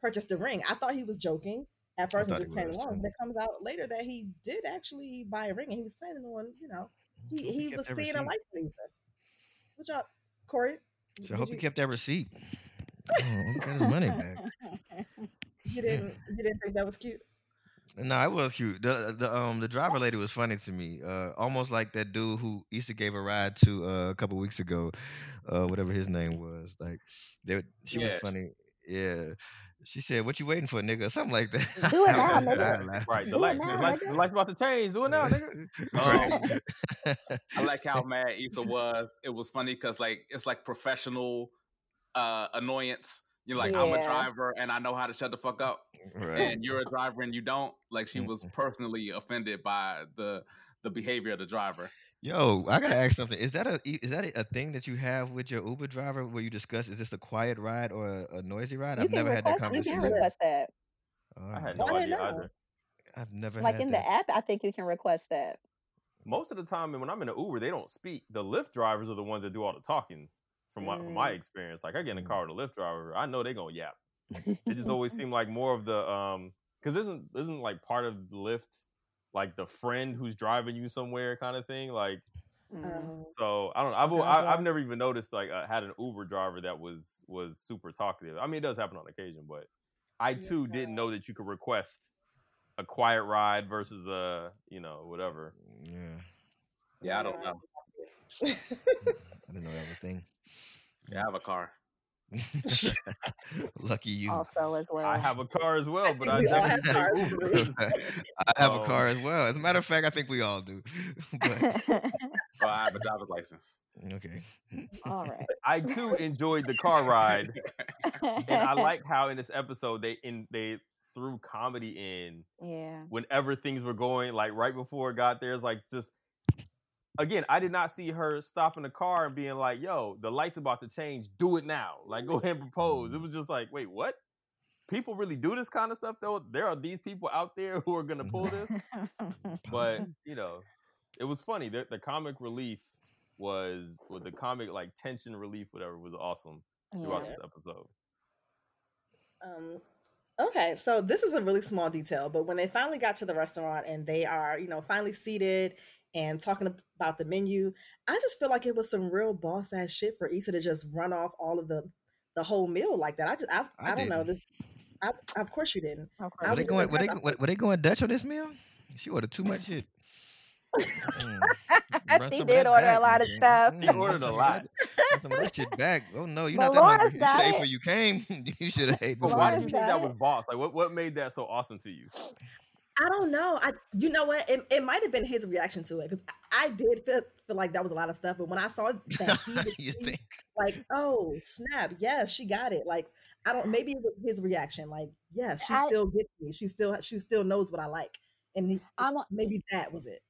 purchased a ring. I thought he was joking at first and thought just he playing was, along. too. But it comes out later that he did actually buy a ring and he was planning on, you know, he, he he was seeing a receipt. life for Issa. Good job, Corey. So I did hope he you, kept that receipt. Oh, he got his money back. you didn't you didn't think that was cute? No, it was cute. The the um the driver lady was funny to me. Uh, almost like that dude who Issa gave a ride to uh, a couple weeks ago, uh, whatever his name was. Like, they, she was funny. Yeah, she said, "What you waiting for, nigga?" Something like that. Do it now, nigga. Right, the Do it light, the lights, nigga. the lights about to change. Do it now, nigga. Right. I like how mad Issa was. It was funny because like it's like professional uh annoyance. You're like, I'm a driver and I know how to shut the fuck up. right. And you're a driver and you don't. Like she was personally offended by the the behavior of the driver. Yo, I gotta ask something. Is that a is that a thing that you have with your Uber driver where you discuss is this a quiet ride or a, a noisy ride? you I've can never had that request you can conversation. request that I had no I idea know. either. I've never Like had in that. the app, I think you can request that. Most of the time, and when I'm in an Uber, they don't speak. The Lyft drivers are the ones that do all the talking. From my, from my Mm. experience, like I get in a Mm. car with a Lyft driver, I know they're gonna yap. It just always seemed like more of the um, because isn't isn't like part of Lyft like the friend who's driving you somewhere kind of thing. Like Mhm. Um, so, I don't know. I've I, I've never even noticed like I had an Uber driver that was was super talkative. I mean, it does happen on occasion, but I too didn't know that you could request a quiet ride versus a you know whatever. Yeah, Yeah, I don't know. I didn't know that was a thing. Yeah, I have a car. Lucky you. Also, as well. I have a car as well, but I we have take I have a car as well. As a matter of fact, I think we all do. but Well, I have a driver's license. okay. All right. I too enjoyed the car ride, and I like how in this episode they in they threw comedy in Yeah. whenever things were going like right before it got there. It's like just again, I did not see her stopping the car and being like, "Yo, the light's about to change. Do it now. Like, go ahead and propose." It was just like, "Wait, what? People really do this kind of stuff though? There are these people out there who are gonna pull this." But you know, it was funny. The, the comic relief was, with the comic like tension relief, whatever, was awesome throughout yeah. this episode. Um, okay, so this is a really small detail, but when they finally got to the restaurant and they are, you know, finally seated and talking about the menu, I just feel like it was some real boss ass shit for Issa to just run off all of the the whole meal like that. I just, I, I, I don't know. didn't. This, I, of course you didn't. Of I course. Were they going? Were they? Were, were they going Dutch on this meal? She ordered too much shit. Mm. Run she did that order a lot of stuff. Mm, She ordered a lot. that- run some of that shit back. Oh no, you're But not that hungry. Lawrence You should got ate it. when you came. you should have ate But before. why did you Lawrence think that was boss? Like, what what made that so awesome to you? I don't know. I, you know what? It, it might have been his reaction to it because I, I did feel, feel like that was a lot of stuff. But when I saw that he was you pleased, think? like, oh snap, yes, she got it. Like, I don't. Maybe it was his reaction. Like, yes, she I- still gets me. She still, she still knows what I like, and he, I'm a- maybe that was it.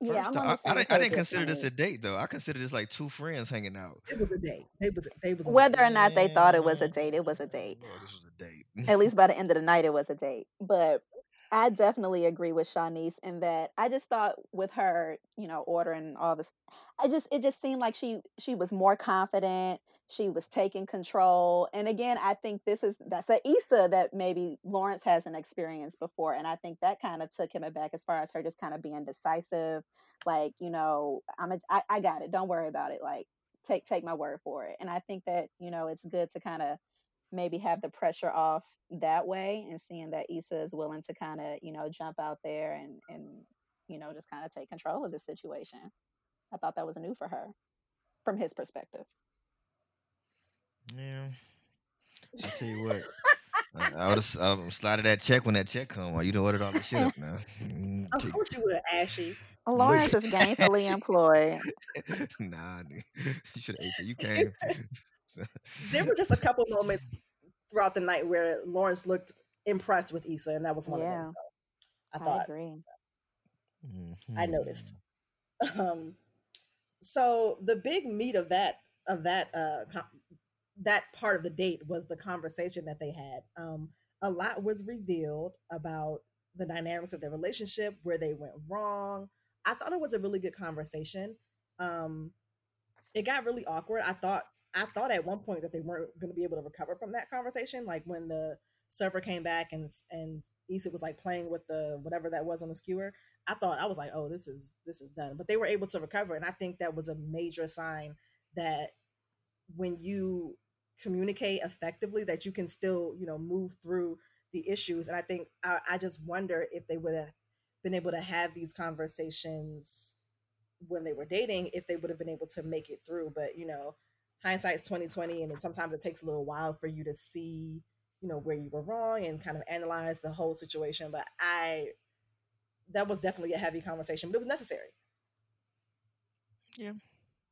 yeah, First I'm off, I, I didn't, I didn't consider this a date though. I consider this like two friends hanging out. It was a date. They was, they was. a Whether date. or not they thought it was a date, it was a date. Lord, this was a date. At least by the end of the night, it was a date. But I definitely agree with Shanice in that I just thought with her, you know, ordering all this, I just it just seemed like she she was more confident. She was taking control. And again, I think this is that's a Issa that maybe Lawrence hasn't experienced before. And I think that kind of took him aback as far as her just kind of being decisive. Like, you know, I'm a I, I got it. Don't worry about it. Like take take my word for it. And I think that, you know, it's good to kind of maybe have the pressure off that way and seeing that Issa is willing to kind of, you know, jump out there and and you know, just kind of take control of the situation. I thought that was new for her from his perspective. Yeah. I tell you what. I, I would have um, slided that check when that check come. While you done ordered all the shit up now. Of course you would, Ashy. Lawrence is gainfully employed. nah, nigga. you should have ate it. You came. There were just a couple moments throughout the night where Lawrence looked impressed with Issa, and that was one Yeah. of them. So I I thought agree. I noticed. Um, so the big meat of that of that uh com- that part of the date was the conversation that they had. Um, a lot was revealed about the dynamics of their relationship, where they went wrong. I thought it was a really good conversation. Um, it got really awkward. I thought I thought at one point that they weren't going to be able to recover from that conversation, like when the server came back and and Issa was like playing with the whatever that was on the skewer. I thought I was like, oh, this is this is done. But they were able to recover, and I think that was a major sign that when you communicate effectively, that you can still you know move through the issues. And I think I, I just wonder if they would have been able to have these conversations when they were dating, if they would have been able to make it through. But you know, hindsight's twenty twenty, and sometimes it takes a little while for you to see you know where you were wrong and kind of analyze the whole situation. But I that was definitely a heavy conversation, but it was necessary. Yeah,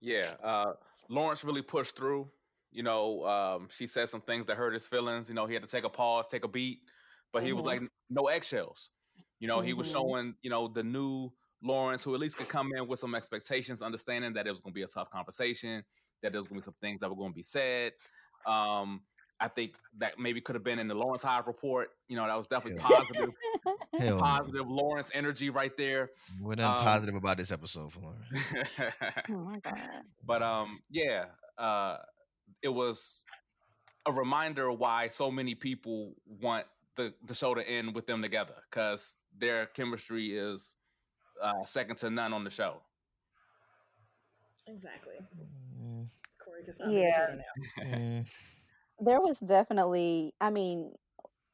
Yeah. uh, Lawrence really pushed through. You know, um, she said some things that hurt his feelings. You know, he had to take a pause, take a beat, but he was like, no eggshells. You know, he was Mhm. showing, you know, the new Lawrence who at least could come in with some expectations, understanding that it was going to be a tough conversation, that there was going to be some things that were going to be said. Um, I think that maybe could have been in the Lawrence Hive report. You know, that was definitely Yeah. positive. Hell no. positive Lawrence energy right there. What nothing Um, positive about this episode, Florence? Oh my god. but um, yeah, uh, it was a reminder why so many people want the the show to end with them together because their chemistry is uh, second to none on the show. Exactly. Corey can Yeah. yeah. now. mm. There was definitely, I mean,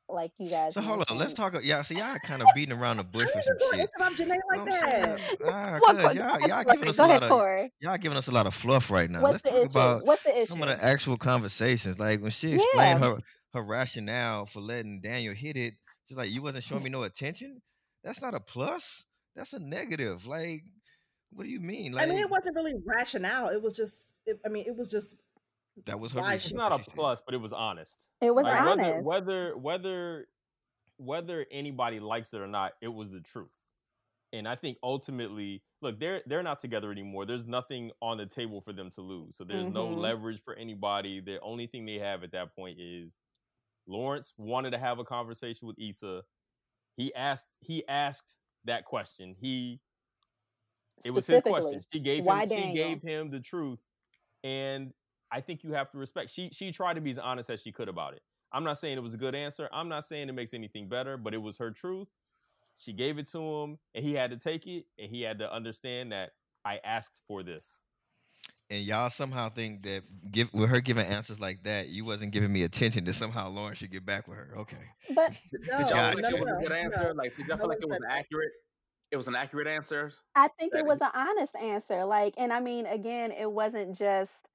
like you guys So hold on, let's talk. Yeah, see, y'all kind of beating around the bush How with you some just gonna shit. interrupt Janae like that. Ah, well, y'all, y'all giving us a lot ahead, of y'all giving us a lot of fluff right now. What's Let's the talk issue? about What's the issue? some of the actual conversations. Like when she Yeah. explained her her rationale for letting Daniel hit it, just like you wasn't showing me no attention. That's not a plus. That's a negative. Like, what do you mean? I mean, Like it wasn't really rationale. It was just. It, I mean, it was just that was her why It's not a plus, but it was honest. It was Like whether honest. whether whether whether anybody likes it or not, it was the truth. And I think ultimately, look, they're they're not together anymore. There's nothing on the table for them to lose. So there's no hmm leverage for anybody. The only thing they have at that point is Lawrence wanted to have a conversation with Issa. He asked he asked that question. He it was his question. She gave him why she Daniel? gave him the truth. And I think you have to respect. She she tried to be as honest as she could about it. I'm not saying it was a good answer. I'm not saying it makes anything better, but it was her truth. She gave it to him and he had to take it and he had to understand that I asked for this. And y'all somehow think that give with her giving answers like that, you wasn't giving me attention that somehow Lauren should get back with her. Okay. But Did, did No, y'all Got feel no, it was no, a good answer? no. Like, did y'all No feel like it was said that. accurate? It was an accurate answer. I think That it was an honest answer. Like, and I mean, again, it wasn't just,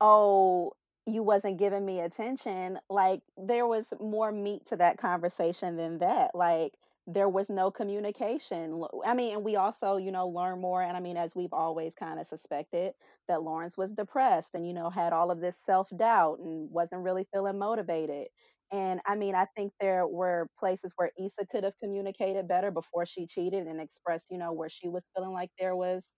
oh, you wasn't giving me attention. Like, there was more meat to that conversation than that. Like, there was no communication. I mean, and we also, you know, learn more. And I mean, as we've always kind of suspected, that Lawrence was depressed and, you know, had all of this self doubt and wasn't really feeling motivated. And I mean, I think there were places where Issa could have communicated better before she cheated and expressed, you know, where she was feeling like there was,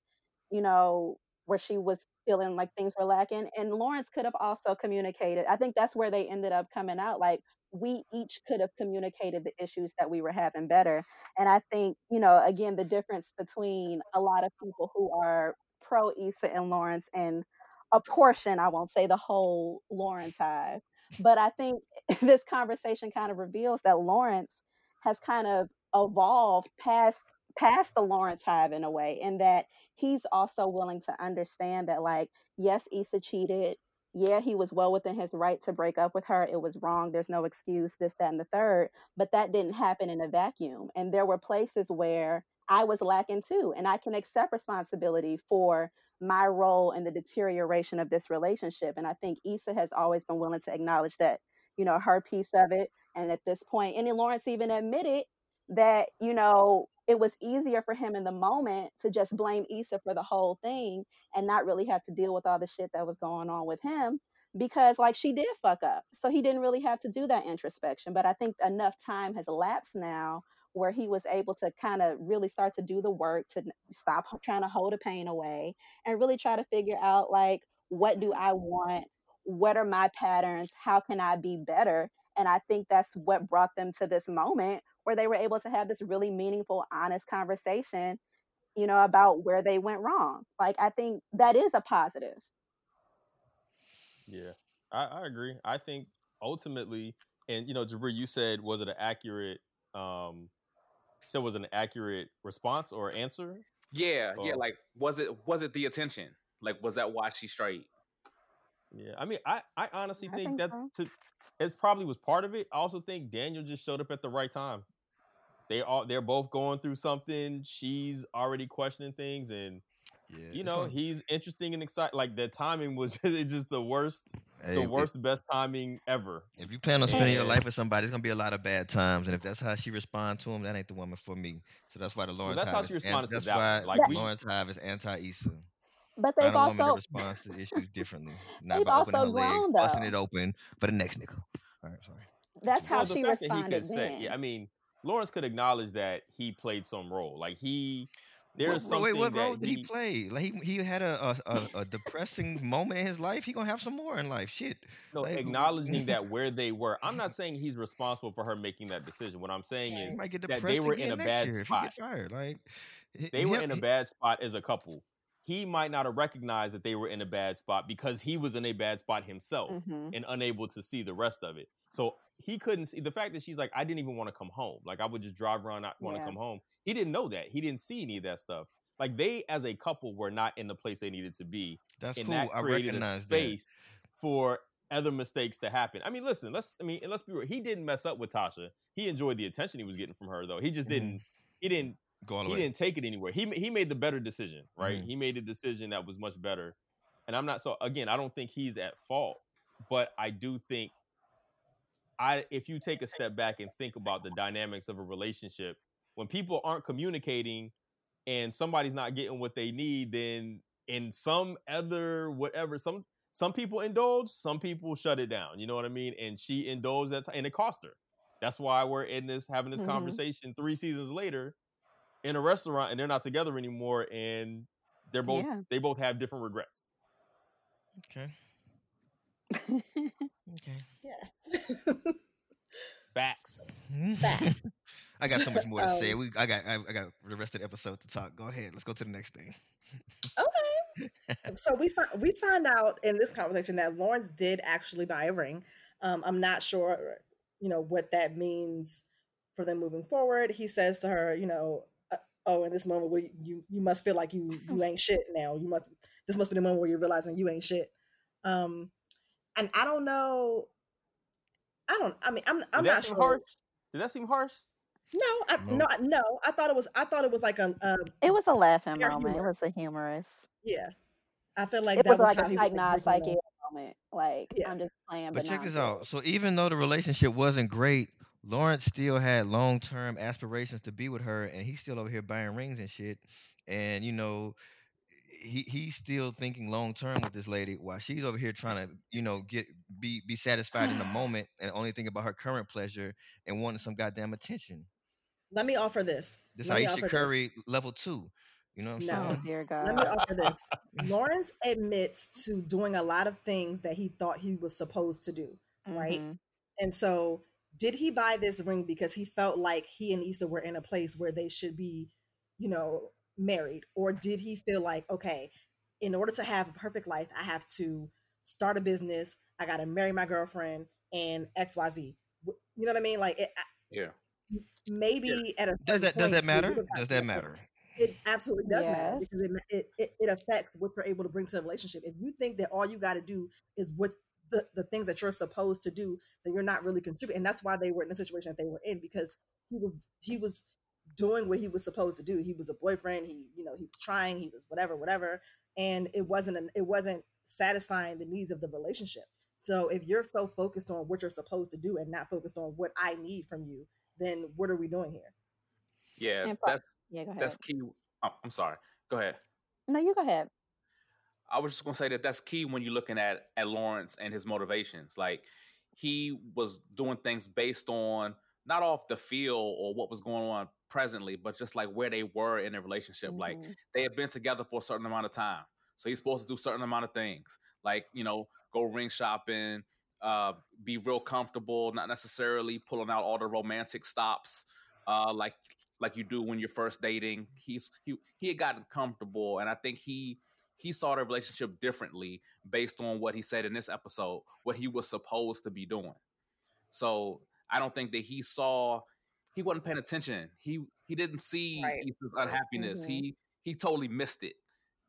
you know, where she was feeling like things were lacking. And Lawrence could have also communicated. I think that's where they ended up coming out. Like we each could have communicated the issues that we were having better. And I think, you know, again, the difference between a lot of people who are pro Issa and Lawrence and a portion, I won't say the whole Lawrence hive, but I think this conversation kind of reveals that Lawrence has kind of evolved past past the Lawrence hive in a way, and that he's also willing to understand that, like, yes, Issa cheated. Yeah, he was well within his right to break up with her. It was wrong. There's no excuse, this, that, and the third. But that didn't happen in a vacuum. And there were places where I was lacking too. And I can accept responsibility for my role in the deterioration of this relationship. And I think Issa has always been willing to acknowledge that, you know, her piece of it. And at this point, and then Lawrence even admitted that, you know, it was easier for him in the moment to just blame Issa for the whole thing and not really have to deal with all the shit that was going on with him because like she did fuck up. So he didn't really have to do that introspection. But I think enough time has elapsed now where he was able to kind of really start to do the work to stop trying to hold the pain away and really try to figure out like what do I want? What are my patterns? How can I be better? And I think that's what brought them to this moment where they were able to have this really meaningful, honest conversation, you know, about where they went wrong. Like I think that is a positive. Yeah, I, I agree. I think ultimately, and you know, Jabri, you said was it an accurate? Um, so was an accurate response or answer? Yeah, yeah. Oh. Like, was it was it the attention? Like, was that why she straight? yeah, I mean, I I honestly I think think that so. to, it probably was part of it. I also think Daniel just showed up at the right time. They all they're both going through something. She's already questioning things, and Yeah, you know gonna. he's interesting and exciting. Like the timing was just the worst, Hey, the if, worst best timing ever. if you plan on spending your life with somebody, it's gonna be a lot of bad times. And if that's how she responds to him, that ain't the woman for me. So that's why the well, Lawrence that's how Hive she is. Responded to that's that why Like we, Lawrence Hive is anti Issa. but they've Find a woman also responds to issues differently, not they've by opening her also legs, grown busting it open for the next nigga. All right, sorry. That's Continue. how well, the she fact that he could responded say, yeah, I mean, Lawrence could acknowledge that he played some role. Like he there's What, something wait, what role did he he play? Like he he had a a, a, depressing moment in his life. He gonna have some more in life. Shit. no Like acknowledging that where they were. I'm not saying he's responsible for her making that decision. What I'm saying is that they were in a bad year if he spot. fired. Like They were in a bad spot as a couple. He might not have recognized that they were in a bad spot because he was in a bad spot himself hmm and unable to see the rest of it. So he couldn't see the fact that she's like, I didn't even want to come home. Like I would just drive around, not want to Yeah. come home. He didn't know that. He didn't see any of that stuff. Like they, as a couple, were not in the place they needed to be, That's and cool. that I created a recognize that. space for other mistakes to happen. I mean, listen, let's. I mean, let's be real. He didn't mess up with Tasha. He enjoyed the attention he was getting from her, though. He just Mhm. didn't. He didn't Go all the he way. didn't take it anywhere. He he made the better decision, right? Mhm. He made a decision that was much better. And I'm not so again, I don't think he's at fault, but I do think I if you take a step back and think about the dynamics of a relationship, when people aren't communicating and somebody's not getting what they need, then in some other whatever, some some people indulge, some people shut it down. You know what I mean? And she indulged that, and it cost her. That's why we're in this having this Mhm. conversation three seasons later in a restaurant, and they're not together anymore, and they're both Yeah. they both have different regrets. Okay. Okay. Yes. Facts. Facts. I got so much more to say. Um, We I got I, I got the rest of the episode to talk. Go ahead. Let's go to the next thing. okay. so we find we find out in this conversation that Lawrence did actually buy a ring. Um, I'm not sure, you know, what that means for them moving forward. He says to her, you know, oh, in this moment where you you must feel like you you ain't shit now. You must this must be the moment where you're realizing you ain't shit. Um, and I don't know. I don't. I mean, I'm I'm Did not sure. harsh? Did that seem harsh? No, I, No. no, I- no. I thought it was. I thought it was like a, a It was a laughing Fair moment. It was a humorous. yeah. I feel like it that was was like a he psych was not breaking psyche it up. moment. Like Yeah. I'm just playing, But but, check not this out. So even though the relationship wasn't great, Lawrence still had long term aspirations to be with her, and he's still over here buying rings and shit. And you know, he he's still thinking long term with this lady, while she's over here trying to you know get be be satisfied in the moment and only think about her current pleasure and wanting some goddamn attention. Let me offer this. This Let Aisha offer this. Curry level two. You know what I'm No. Saying? dear Let me offer this. Lawrence admits to doing a lot of things that he thought he was supposed to do, right? Mhm. And so, did he buy this ring because he felt like he and Issa were in a place where they should be, you know, married? Or did he feel like, okay, in order to have a perfect life, I have to start a business, I got to marry my girlfriend, and XYZ? You know what I mean? Like, it, Yeah. maybe at a Does certain that does that matter? Does that matter? it absolutely does matter because it, it it affects what you're able to bring to the relationship. If you think that all you got to do is what the, the things that you're supposed to do, that you're not really contributing. And that's why they were in the situation that they were in because he was he was doing what he was supposed to do. He was a boyfriend. He you know he was trying. He was whatever whatever, and it wasn't an, it wasn't satisfying the needs of the relationship. So if you're so focused on what you're supposed to do and not focused on what I need from you, then what are we doing here? Yeah, that's Yeah, go ahead. that's key. Oh, I'm sorry. Go ahead. No, you go ahead. I was just gonna say that that's key when you're looking at at Lawrence and his motivations. Like he was doing things based on not off the field or what was going on presently, but just like where they were in their relationship. Like Mhm. they had been together for a certain amount of time, so he's supposed to do certain amount of things, like you know, go ring shopping, uh, be real comfortable, not necessarily pulling out all the romantic stops, uh, like like you do when you're first dating. He's he he had gotten comfortable, and I think he he saw the relationship differently based on what he said in this episode, what he was supposed to be doing. So I don't think that he saw he wasn't paying attention. He he didn't see Right. Ethan's unhappiness. Mhm. He he totally missed it.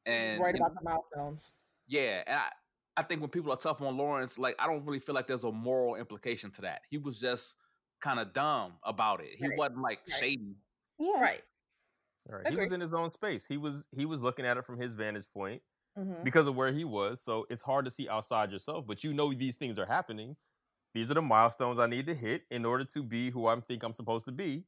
He's And worried you know, about the milestones. yeah, and I, I think when people are tough on Lawrence, like I don't really feel like there's a moral implication to that. He was just kind of dumb about it. He Right. wasn't like Right. shady. Yeah. Right. Right. He was in his own space. He was he was looking at it from his vantage point Mhm. because of where he was. So it's hard to see outside yourself, but you know these things are happening. These are the milestones I need to hit in order to be who I think I'm supposed to be.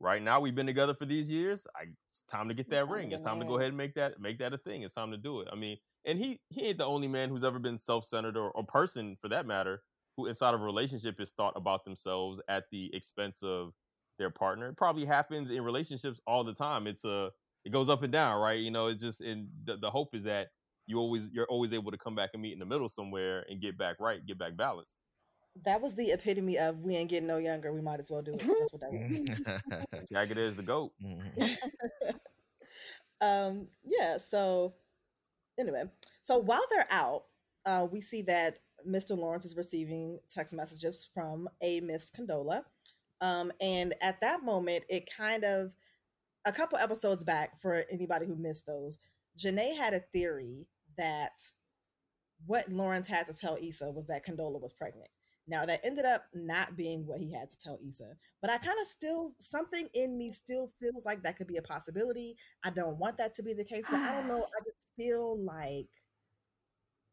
Right now, we've been together for these years. I, it's time to get that to ring. It's time to go ahead and make that make that a thing. It's time to do it. I mean, and he he ain't the only man who's ever been self centered or, or person for that matter who inside of a relationship is thought about themselves at the expense of their partner. It probably happens in relationships all the time. It's a it goes up and down, right? You know, it's just and the, the hope is that you always you're always able to come back and meet in the middle somewhere and get back right, get back balanced. That was the epitome of we ain't getting no younger. We might as well do it. That's what that was. Jagged is the goat. um, yeah. So anyway, so while they're out, uh, we see that Mr. Lawrence is receiving text messages from a Miss Condola. Um, and at that moment, it kind of a couple episodes back for anybody who missed those, Janae had a theory that what Lawrence had to tell Issa was that Condola was pregnant. Now that ended up not being what he had to tell Issa, but I kind of still something in me still feels like that could be a possibility. I don't want that to be the case, but I don't know. I just feel like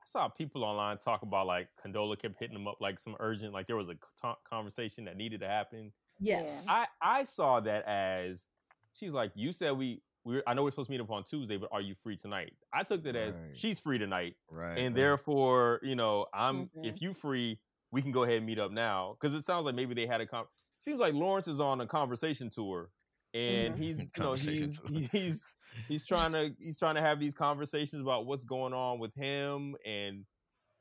I saw people online talk about like Condola kept hitting them up like some urgent, like there was a t- conversation that needed to happen. yes, I I saw that as she's like, you said we we I know we're supposed to meet up on Tuesday, but are you free tonight? I took that as Right. she's free tonight, right. and right. therefore, you know, I'm Mhm. if you free, we can go ahead and meet up now because it sounds like maybe they had a con. Seems like Lawrence is on a conversation tour, and Mhm. he's you know he's he's he's trying to he's trying to have these conversations about what's going on with him and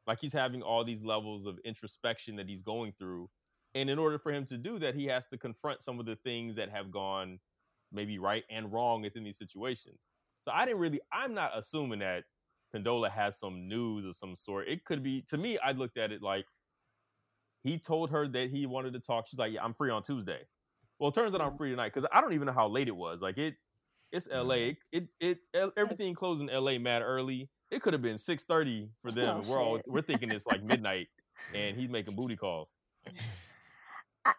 like he's having all these levels of introspection that he's going through. And in order for him to do that he has to confront some of the things that have gone maybe right and wrong within these situations. So i didn't really i'm not assuming that condola has some news of some sort. It could be to me i looked at it like he told her that he wanted to talk. She's like yeah i'm free on tuesday. Well it turns out i'm mm-hmm. free tonight because i don't even know how late it was. Like it it's la mm-hmm. it, it, it everything closed in la mad early. It could have been 6.30 for them Oh, we're all we're thinking it's like midnight and he's making booty calls. I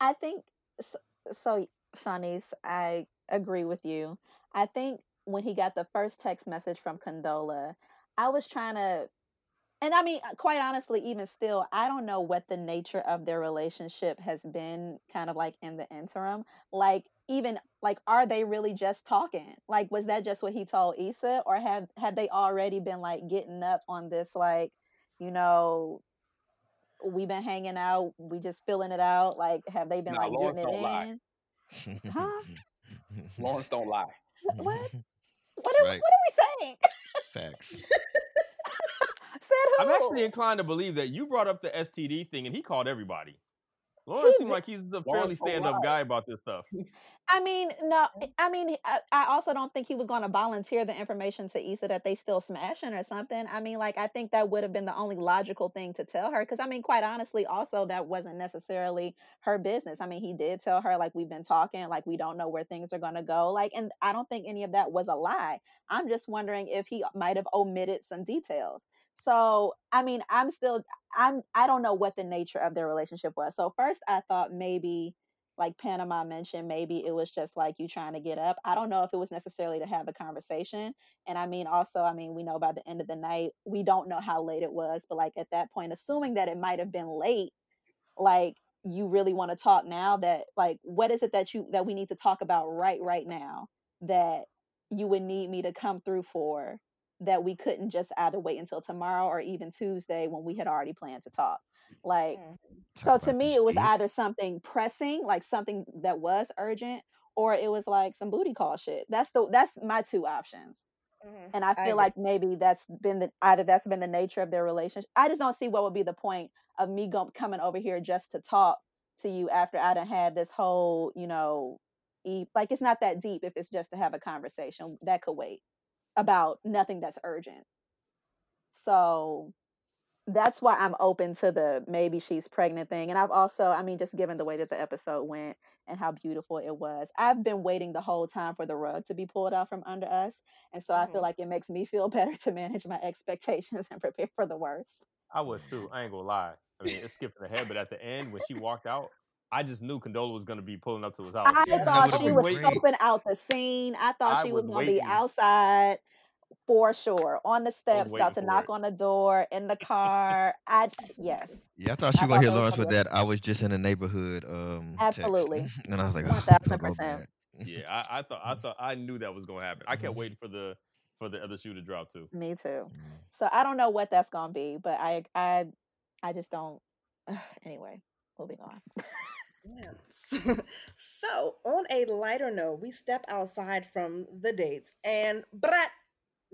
I think so, so Shanice, I agree with you. I think when he got the first text message from Condola, I was trying to and I mean, quite honestly, even still, I don't know what the nature of their relationship has been kind of like in the interim. Like, even like, are they really just talking? Like, was that just what he told Issa? Or have have they already been like getting up on this, like, you know, we've been hanging out, we just filling it out? Like, have they been Nah, like Lawrence getting it don't lie. in? Huh? Lawrence don't lie. What? What are, Right. what are we saying? Facts. Said who? i'm actually inclined to believe that you brought up the std thing and he called everybody Lawrence He's seemed like he's a fairly stand-up guy about this stuff I mean, no, eh, I mean, I, I also don't think he was going to volunteer the information to Issa that they still smashing or something. I mean, like, I think that would have been the only logical thing to tell her. Because, I mean, quite honestly, also, that wasn't necessarily her business. I mean, he did tell her, like, we've been talking, like, we don't know where things are going to go. Like, and I don't think any of that was a lie. I'm just wondering if he might have omitted some details. So, I mean, I'm still, I'm, I don't know what the nature of their relationship was. So, first, I thought maybe like Panama mentioned, maybe it was just like you trying to get up. I don't know if it was necessarily to have a conversation. And I mean, also, I mean, we know by the end of the night, we don't know how late it was, but like at that point, assuming that it might have been late, like you really want to talk now that like what is it that you that we need to talk about right right now that you would need me to come through for that we couldn't just either wait until tomorrow or even Tuesday when we had already planned to talk. Like Mm. so to me, it was either something pressing, like something that was urgent, or it was like some booty call shit. That's the that's my two options. Mhm. And I I feel agree. like maybe that's been the either that's been the nature of their relationship. I just don't see what would be the point of me go, coming over here just to talk to you after I done had this whole, you know, e- like it's not that deep if it's just to have a conversation that could wait about nothing that's urgent. So that's why I'm open to the maybe she's pregnant thing. And I've also, I mean, just given the way that the episode went and how beautiful it was, I've been waiting the whole time for the rug to be pulled out from under us. And so I feel Mhm. like it makes me feel better to manage my expectations and prepare for the worst. I was too. I ain't gonna lie. I mean, it's skipping ahead, but at the end when she walked out, I just knew Condola was gonna be pulling up to his house. I Yeah, thought would've she was great. scoping out the scene. I thought I she was was going to be outside for sure on the steps, waiting about to knock it. on the door, in the car. I yes, Yeah, I thought she I was gonna thought hit those Lawrence were with that. I was just in the neighborhood. Um, text. Absolutely. and I was like, one oh, thousand percent. Yeah, I, I thought I thought I knew that was gonna happen. I kept waiting for the for the other shoe to drop too. Me too. Mm. So I don't know what that's gonna be, but I I I just don't. Anyway, moving on. Yes. so, on a lighter note, we step outside from the dates, and brat,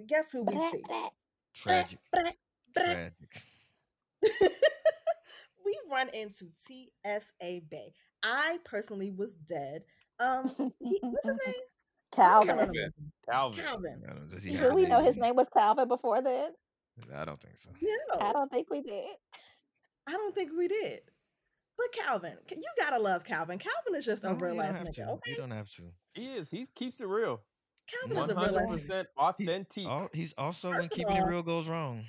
guess who we see? brat. Tragic. Brat, brat, Tragic. we run into TSA Bay. I personally was dead. Um, he, what's his name? I can't Calvin. Calvin. Calvin. Don't, does he Yeah, have Did we know his name? name was Calvin before then? I don't think so. No. I don't think we did. I don't think we did. But Calvin, you gotta love Calvin. Calvin is just a No, real you ass nigga. Okay, You don't have to. He is. He keeps it real. Calvin One is a real hundred ass. percent He's, authentic. al- he's also when First of keeping it real goes wrong.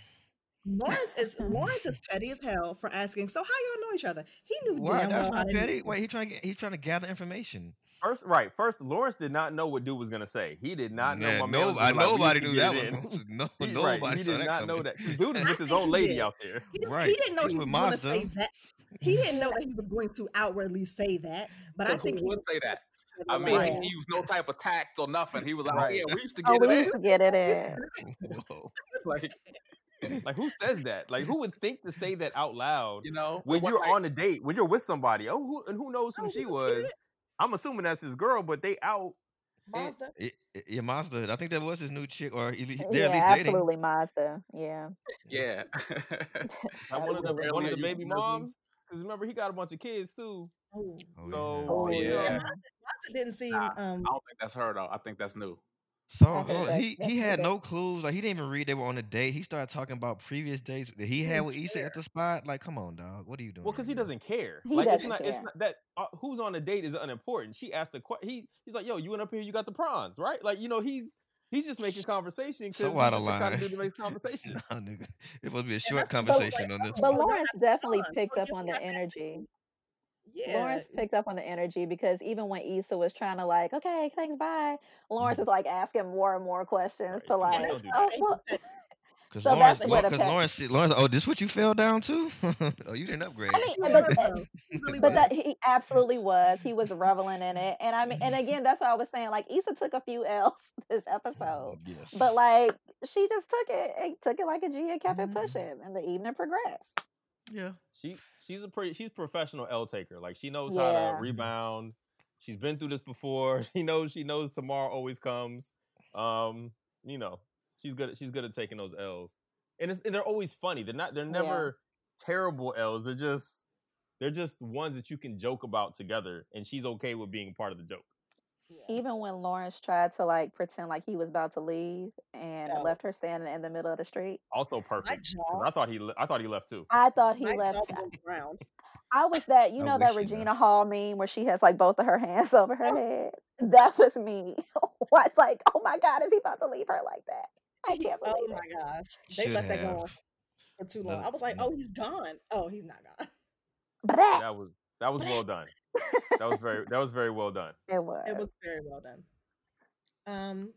Lawrence is Lawrence is petty as hell for asking. So how y'all know each other? He knew Why? damn That's well not didn't. petty. Wait, he trying to get, he trying to gather information. First, right. First, Lawrence did not know what dude was gonna say. He did not know my man no, was I gonna be like, we nobody knew that it was no He, right. nobody He did that not know coming. that. 'Cause Dude is with his think own lady out there. He, didn't- Right. he didn't know He he was going to say that. He didn't know that he was going to outwardly say that. But I think who he would say that? I mean, line. Yeah. he used no type of tact or nothing. He was like, "Oh Right. yeah, we used to Oh, get we it used in." to get it in. Like, Like who says that? Like who would think to say that out loud you know, when you're like on a date, when you're with somebody? Oh, who and who knows who Oh, she we used to get was? It. I'm assuming that's his girl, but they out. And Mazda. It, it, yeah, Mazda. I think that was his new chick, or he, he- they're at least dating. absolutely Mazda. Yeah. yeah. like one of the Absolutely. one of the baby moms. Because remember he got a bunch of kids too. Oh, Oh, So yeah. Oh, yeah. you yeah. yeah. Mazda didn't seem. Nah, Um, I don't think that's her though. I think that's new. So I hold on, he that's he had no clues. Like he didn't even read they were on a date. He started talking about previous dates that he he had didn't with Issa at the spot. Like, come on, dog. What are you doing? well, because he doesn't care. He Like it's doesn't not. It's not that uh, who's on a date is unimportant. She asked the question. He he's like, yo, you went up here, you got the prawns, right? Like you know, he's he's just making conversation because So he's out of just kind line. of dude conversation. nah, nigga. It supposed to be a short that's what I was like, conversation on this But one. Lawrence definitely picked up on the energy. Too. Yeah. Lawrence picked up on the energy because even when Issa was trying to like, okay, thanks, bye. Lawrence Mhm. is like asking more and more questions Right. to like, like, And don't that's do why oh, well, Cause so Lawrence, that's like, where Law- the cause pet. Lawrence, Lawrence, oh, this what you fell down to? oh, you didn't upgrade. I mean, he but was though. He really but that he absolutely was. He was reveling in it, and I mean, and again, that's what I was saying. Like Issa took a few L's this episode, yes. but like she just took it, and took it like a G and kept it Mhm. pushing, and the evening progressed. Yeah. She she's a pretty she's professional L taker. Like she knows how to rebound. She's been through this before. She knows she knows tomorrow always comes. Um, you know, she's good. At, she's good at taking those L's, and, it's, and they're always funny. They're not. They're yeah, never terrible L's. They're just they're just ones that you can joke about together, and she's okay with being part of the joke. Yeah. even when Lawrence tried to like pretend like he was about to leave and No. left her standing in the middle of the street, Also perfect jaw, I thought he le- I thought he left too. I thought he my left. was on the ground. I was that you I know that Regina left. Hall meme where she has like both of her hands over her Oh, head. That was me. was like, oh my God, is he about to leave her like that? I can't oh believe it. my gosh. They Should let that go on for too long. I was like, oh, he's gone. Oh, he's not gone. Brat. That was that was well done. That was very that was very well done. It was. It was very well done. Um,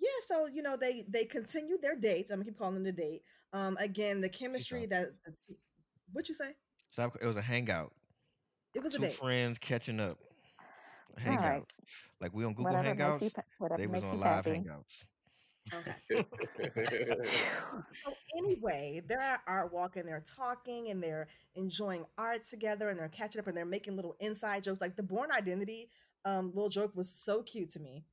yeah, so you know they they continued their dates. I'm gonna keep calling it a date. Um, again, the chemistry that that's, what you say? Stop. It was a hangout. It was a date. friends catching up. A All right. hangout. Like we on Google Whatever makes you Hangouts. whatever They was makes on you live happy. hangouts. Okay. So anyway, they're at art walk and they're talking and they're enjoying art together and they're catching up and they're making little inside jokes. Like the Bourne Identity um little joke was so cute to me.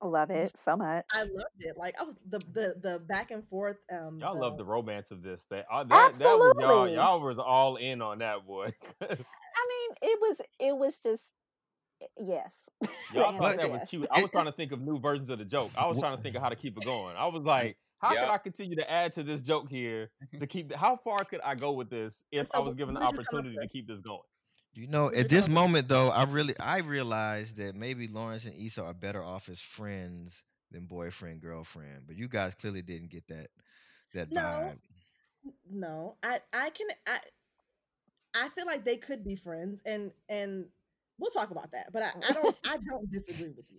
I love it so much. I loved it. Like oh the the the back and forth um Y'all love the romance of this. That uh, that that was y'all. Absolutely. Y'all was all in on that boy. I mean, it was it was just Eh, yes. The y'all thought is that was cute. I was trying to think of new versions of the joke. I was trying to think of how to keep it going. I was like, how could I continue to add to this joke here to keep? The, how far could I go with this if so I was given the what did you come up opportunity to keep this going? You know, What did you at this come up with? moment though, I really I realized that maybe Lawrence and Issa are better off as friends than boyfriend girlfriend. But you guys clearly didn't get that that No, vibe. no. I I can I I feel like they could be friends and and we'll talk about that. But I, I don't I don't disagree with you.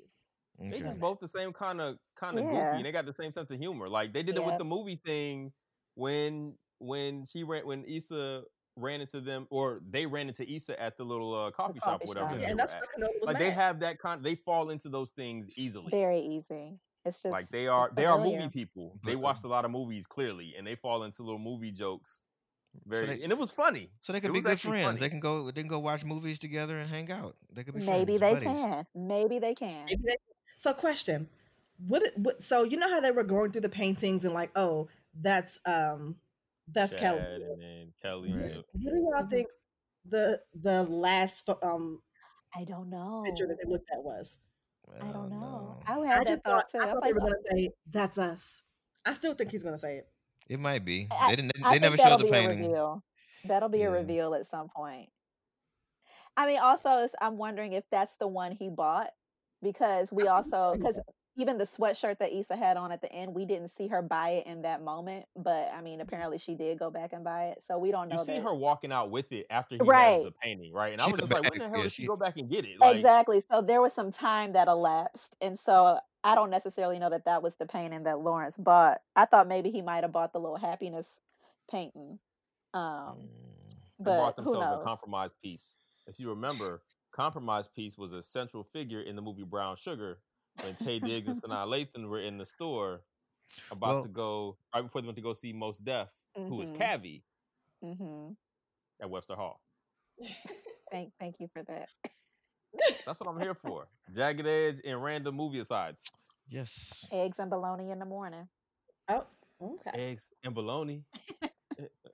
They just both the same kind of kind of goofy, Yeah. and they got the same sense of humor. Like they did it with the movie thing when when she ran when Issa ran into them or they ran into Issa at the little uh, coffee, shop, coffee or whatever shop. that Yeah, they and that's at. why was Like they have that kind. They fall into those things easily. Very easy. It's just like they are they are movie people. They But- watched a lot of movies clearly, and they fall into little movie jokes Very, they- and it was funny. So they could It be good friends. funny. They can go. They can go watch movies together and hang out. They could be Maybe friends, they buddies. can. Maybe they can. Maybe they- So, question: what, what? So you know how they were going through the paintings and like, oh, that's um, that's Kelly. And Kelly. Right. What do y'all Mhm. think the the last pho- um I don't know. picture that they looked at was? I don't know. know. I would I have just that thought thought, too. I thought they were gonna say that's us. I still think he's gonna say it. It might be. I- They didn't. They, I never showed the painting. reveal. That'll be a reveal at some point. I mean, also, I'm wondering if that's the one he bought because we also because even the sweatshirt that Issa had on at the end, we didn't see her buy it in that moment. But I mean, mm-hmm. apparently she did go back and buy it, so we don't know. You see that. her walking out with it after he Right. has the painting, right? And I She was go just like, when the hell yeah, did she she- go back and get it? Like, exactly. So there was some time that elapsed, and so I don't necessarily know that that was the painting that Lawrence bought. I thought maybe he might have bought the little happiness painting. Um, Mm. they but bought who themselves a knows? compromise piece. If you remember, compromise piece was a central figure in the movie Brown Sugar when Taye Diggs and Sanaa Lathan were in the store about Well- to go right before they went to go see Mos Def, who was Mhm. Cavi hmm at Webster Hall. Thank, thank you for that. That's what I'm here for. Jagged Edge and random movie asides. Yes. Eggs and bologna in the morning. Oh, okay. Eggs and bologna. Eh,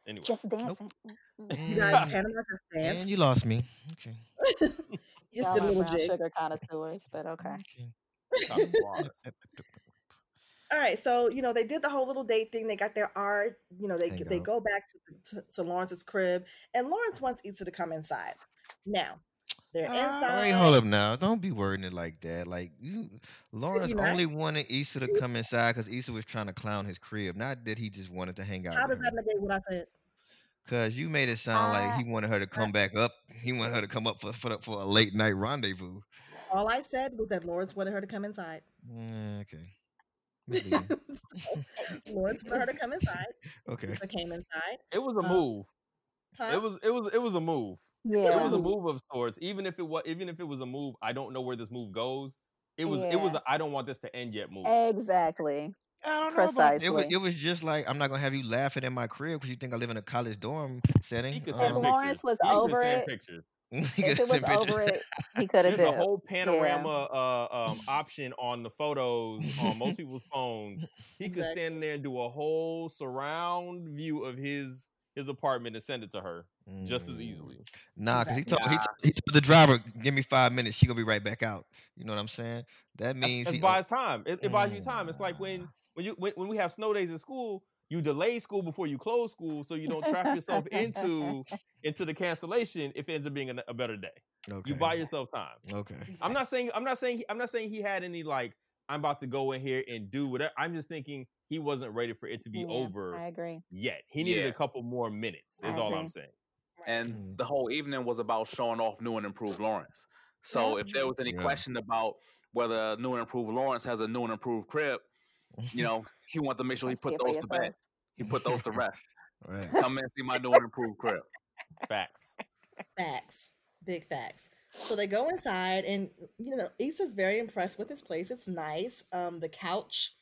anyway, Just dancing. Mm-mm. You guys, Panama just danced. And you lost me. Okay. Just Y'all a little brown jig. sugar connoisseurs, but okay. Okay. All right, so you know they did the whole little date thing. They got their art. You know they Hang they go back to, to to Lawrence's crib, and Lawrence wants Issa to come inside. Now they're All inside. right, hold up now. Don't be wording it like that. Like you, Lawrence not? only wanted Issa to come inside because Issa was trying to clown his crib, not that he just wanted to hang out. How with does that negate what I said? Cause you made it sound like he wanted her to come back up. He wanted her to come up for for, for a late night rendezvous. All I said was that Lawrence wanted her to come inside. Mm, okay. So, Lawrence wanted her to come inside. okay. Issa came inside. It was a Uh, move. Huh? It was it was it was a move. Yeah. It was a move of sorts. Even if it was even if it was a move, I don't know where this move goes. It was it was Yeah. I don't want this to end yet move. Exactly. I don't know. About, it was it was just like I'm not gonna have you laughing in my crib because you think I live in a college dorm setting. He could If send Um, Lawrence was He over it, pictures. If it was over it, he could have There's a whole panorama uh, um, option on the photos on most people's phones. He could stand there and do a whole surround view of his his apartment and send it to her just as Mm. easily. Nah, because he told Exactly. he, told- he told the driver, "Give me five minutes. She gonna be right back out." You know what I'm saying? That means that's he. buys time. It, it buys you time. It's like when Mm. when you when, when we have snow days at school, you delay school before you close school, so you don't trap yourself into into the cancellation if it ends up being a, a better day. Okay. You buy yourself time. Okay. I'm not saying I'm not saying I'm not saying he had any like I'm about to go in here and do whatever. I'm just thinking he wasn't ready for it to be Yeah, over I agree. yet. He needed Yeah. a couple more minutes. Is all I'm saying. and Mm. the whole evening was about showing off new and improved Lawrence. So Yep. if there was any Yeah. question about whether new and improved Lawrence has a new and improved crib, you know, he wanted to make sure he put those to bed. yourself. He put those to rest. Right. Come in and see my new and improved crib. Facts. Facts. Big facts. So they go inside, and you know, Issa's very impressed with this place. It's nice. Um, the couch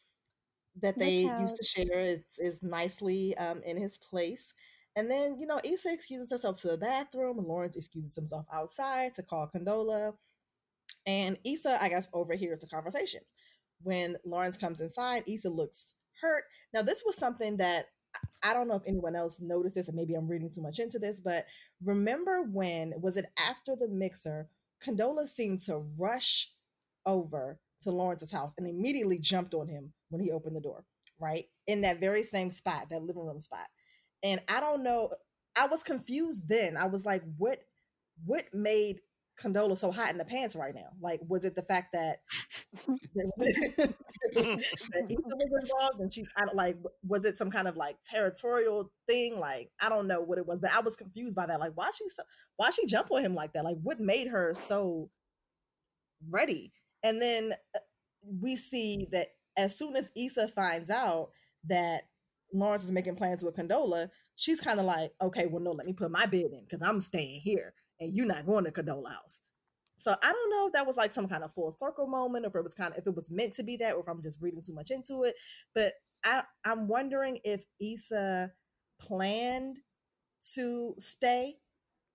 that The they used to share is, is nicely um in his place. And then, you know, Issa excuses herself to the bathroom, and Lawrence excuses himself outside to call Condola. And Issa, I guess, overhears the conversation. When Lawrence comes inside, Issa looks hurt. Now, this was something that I don't know if anyone else noticed this, and maybe I'm reading too much into this, but remember when was it after the mixer? Condola seemed to rush over to Lawrence's house and immediately jumped on him when he opened the door, right? In that very same spot, that living room spot. And I don't know, I was confused then. I was like, what what made Condola so hot in the pants right now? Like, was it the fact that there was- that Issa was involved and she I don't like was it some kind of like territorial thing? Like I don't know what it was but I was confused by that. Like why she so, why she jump on him like that? Like what made her so ready? And then uh, we see that as soon as Issa finds out that Lawrence is making plans with Condola she's kind of like okay well no let me put my bid in because I'm staying here and you're not going to Condola house so I don't know if that was like some kind of full circle moment, or if it was kind of if it was meant to be that, or if I'm just reading too much into it. But I I'm wondering if Issa planned to stay,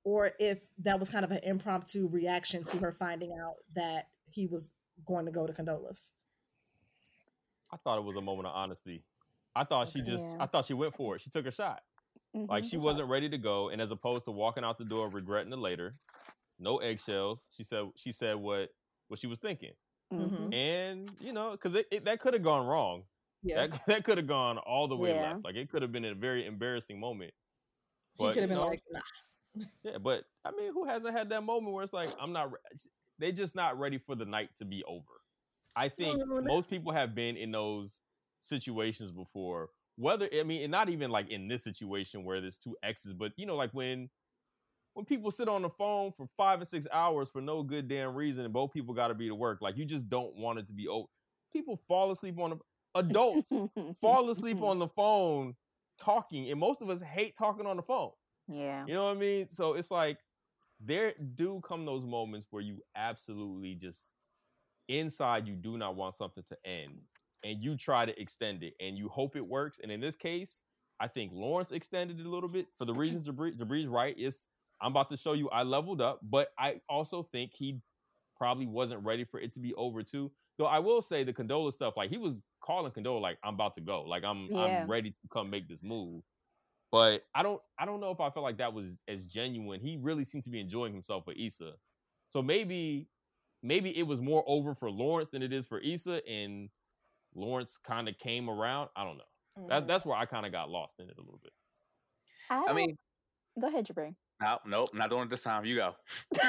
or if that was kind of an impromptu reaction to her finding out that he was going to go to Condolas. I thought it was a moment of honesty. I thought she just, Yeah. I thought she went for it. She took a shot. Like Mhm. she wasn't ready to go, and as opposed to walking out the door regretting it later, no eggshells. She said she said what what she was thinking, Mhm. and you know, because it, it, that could have gone wrong. Yeah, That that could have gone all the way Yeah. left. Like it could have been a very embarrassing moment. he But could have been know, like, nah. yeah, but I mean, who hasn't had that moment where it's like, I'm not. re- They just not ready for the night to be over. I think most people have been in those situations before. Whether I mean, and not even like in this situation where there's two exes, but you know, like when when people sit on the phone for five or six hours for no good damn reason, and both people got to be to work, like you just don't want it to be over. People fall asleep on the adults fall asleep on the phone talking, and most of us hate talking on the phone. Yeah. You know what I mean? So it's like there do come those moments where you absolutely just inside you do not want something to end and you try to extend it and you hope it works. And in this case, I think Lawrence extended it a little bit for the reasons Jabri- Jabri's right. Is I'm about to show you I leveled up, but I also think he probably wasn't ready for it to be over too. Though I will say the Condola stuff, like he was calling Condola like I'm about to go, like I'm Yeah. I'm ready to come make this move. But I don't I don't know if I felt like that was as genuine. He really seemed to be enjoying himself with Issa. So maybe maybe it was more over for Lawrence than it is for Issa, and Lawrence kind of came around. I don't know. Mm-hmm. That, that's where I kind of got lost in it a little bit. I, I mean, go ahead, Jabri. no, nope, not doing it this time. You go.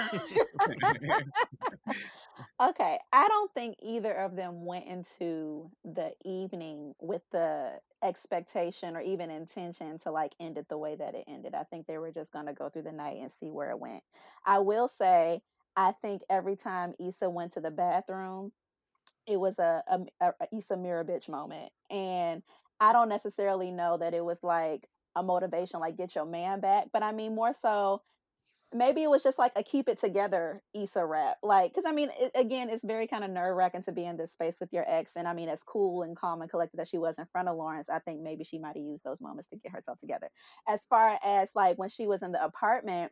Okay, I don't think either of them went into the evening with the expectation or even intention to like end it the way that it ended. I think they were just going to go through the night and see where it went. I will say, I think every time Issa went to the bathroom, it was a, a, a Issa mirror bitch moment. And I don't necessarily know that it was like a motivation, like get your man back, but I mean, more so maybe it was just like a keep it together Issa rap. Like, because I mean, it, again, it's very kind of nerve wracking to be in this space with your ex. And I mean, as cool and calm and collected that she was in front of Lawrence, I think maybe she might have used those moments to get herself together. As far as like when she was in the apartment,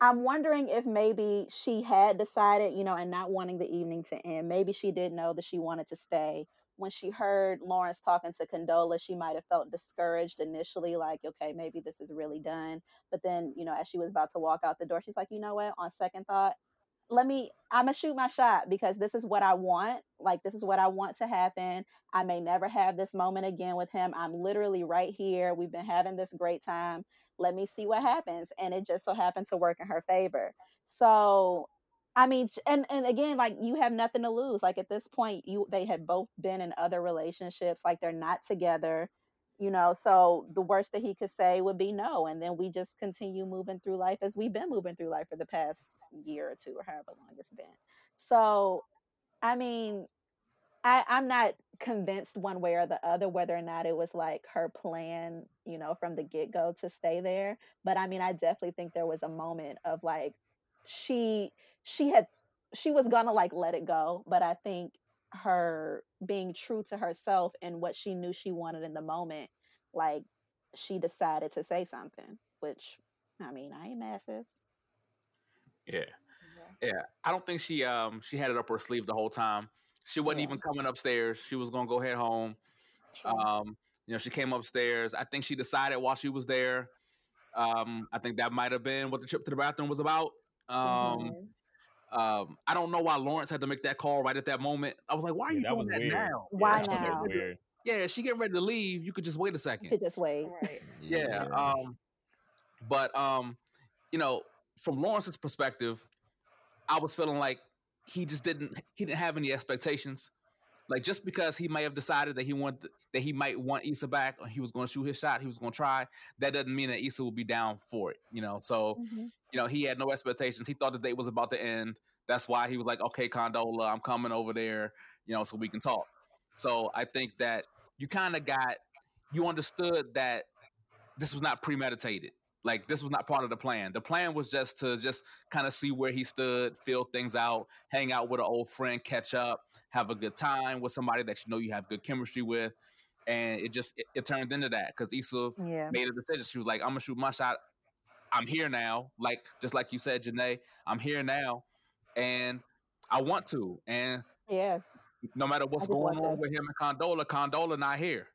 I'm wondering if maybe she had decided, you know, and not wanting the evening to end, maybe she did know that she wanted to stay. When she heard Lawrence talking to Condola, she might have felt discouraged initially, like, okay, maybe this is really done. But then, you know, as she was about to walk out the door, she's like, you know what? On second thought, let me, I'm to shoot my shot because this is what I want. Like, this is what I want to happen. I may never have this moment again with him. I'm literally right here. We've been having this great time. Let me see what happens. And it just so happened to work in her favor. So, I mean, and and again, like you have nothing to lose. Like at this point, you they had both been in other relationships. Like they're not together, you know. So the worst that he could say would be no, and then we just continue moving through life as we've been moving through life for the past year or two, or however long it's been. So, I mean, I, I'm not convinced one way or the other whether or not it was like her plan, you know, from the get go to stay there. But I mean, I definitely think there was a moment of like she she had she was gonna like let it go, but I think her being true to herself and what she knew she wanted in the moment, like she decided to say something, which I mean, I ain't mad, sis. Yeah. Yeah. I don't think she um she had it up her sleeve the whole time. She wasn't Yeah. even coming upstairs. She was gonna go head home. True. Um, you know, she came upstairs. I think she decided while she was there. Um, I think that might have been what the trip to the bathroom was about. Um, Mhm. um, I don't know why Lawrence had to make that call right at that moment. I was like, why are Yeah, you that doing was that weird. now? Why that now? Weird. Yeah, she getting ready to leave. You could just wait a You second. could just wait. Right. Yeah. Um, but um, you know, from Lawrence's perspective, I was feeling like he just didn't he didn't have any expectations. Like just because he may have decided that he wanted that he might want Issa back or he was going to shoot his shot, he was going to try. That doesn't mean that Issa will be down for it, you know. So Mhm. you know he had no expectations. He thought the date was about to end. That's why he was like, "Okay, Condola, I'm coming over there, you know, so we can talk." So I think that you kind of got you understood that this was not premeditated. Like this was not part of the plan. The plan was just to just kind of see where he stood, feel things out, hang out with an old friend, catch up, have a good time with somebody that you know you have good chemistry with. and it just it, it turned into that because Issa Yeah. made a decision. She was like, "I'm gonna shoot my shot. I'm here now. Like just like you said, Janae, I'm here now, and I want to. And Yeah. no matter what's going on with him and Condola, Condola not here.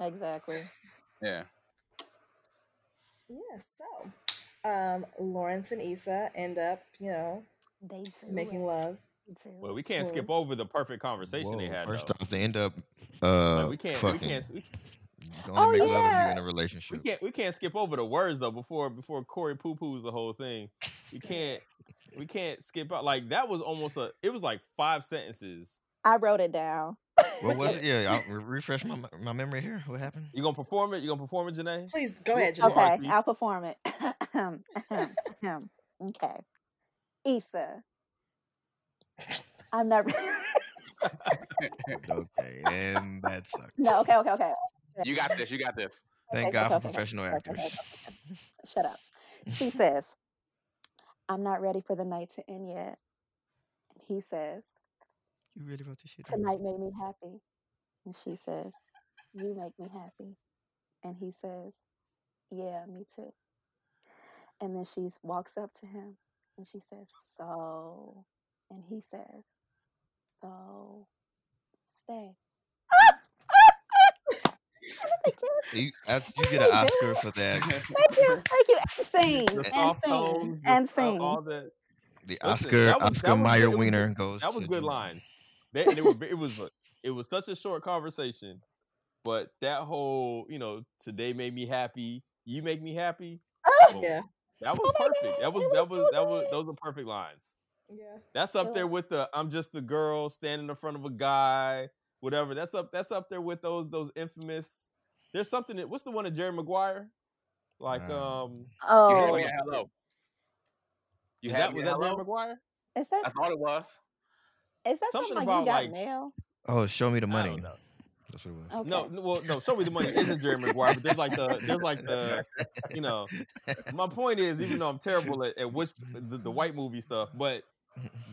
Exactly. Yeah, Yeah, so um, Lawrence and Issa end up, you know, They do making it. love. Well, we can't So- skip over the perfect conversation they Whoa, had. First though. off, they end up uh Like, we can't. fucking. We can't. We, You can Oh, only make love if you're yeah. in a relationship. we can't. We can't skip over the words though. Before before Corey poo poos the whole thing, we can't. We can't skip out. Like that was almost a. It was like five sentences. I wrote it down. What was it? Yeah, I'll re- refresh my my memory here. What happened? You gonna perform it? You gonna perform it, Janae? Please go ahead, Janae. Okay, please. I'll perform it. Okay. Issa. I'm not. Okay, and that sucked. no, okay, okay, okay. you got this. You got this. Thank Okay, God okay, for okay, okay, professional okay, okay, actors. okay, okay. Shut up. She says, I'm not ready for the night to end yet. And he says, You really wrote this shit? down? Tonight made me happy. And she says, You make me happy. And he says, Yeah, me too. And then she walks up to him and she says, So. And he says, So stay. Thank you. You, that's, you get an Oscar for that. Thank you. Thank you. And sing. The And soft sing. tones, the And sing. all that. The Listen, Oscar was- Oscar Mayer good- Wiener goes. That was to good Janae. lines. They, and it, were, it was it was such a short conversation, but that whole you know today made me happy. You make me happy. boom. Yeah, That was Oh perfect. God, That was it that was was so that was those are perfect lines. yeah. That's up It there with the I'm just the girl standing in front of a guy, whatever. That's up that's up there with those those infamous. There's something that what's the one of Jerry Maguire? Like Uh, um You Oh, had me at hello. You is had that was at that Jerry hello. Maguire? is I thought it was. Is that Something something, like about you got like mail? Oh, show me the I money. don't know. That's what it was. Okay. No, no, well, no. Show me the money isn't Jerry Maguire, but there's like the there's like the you know. My point is, even though I'm terrible at, at which the, the white movie stuff, but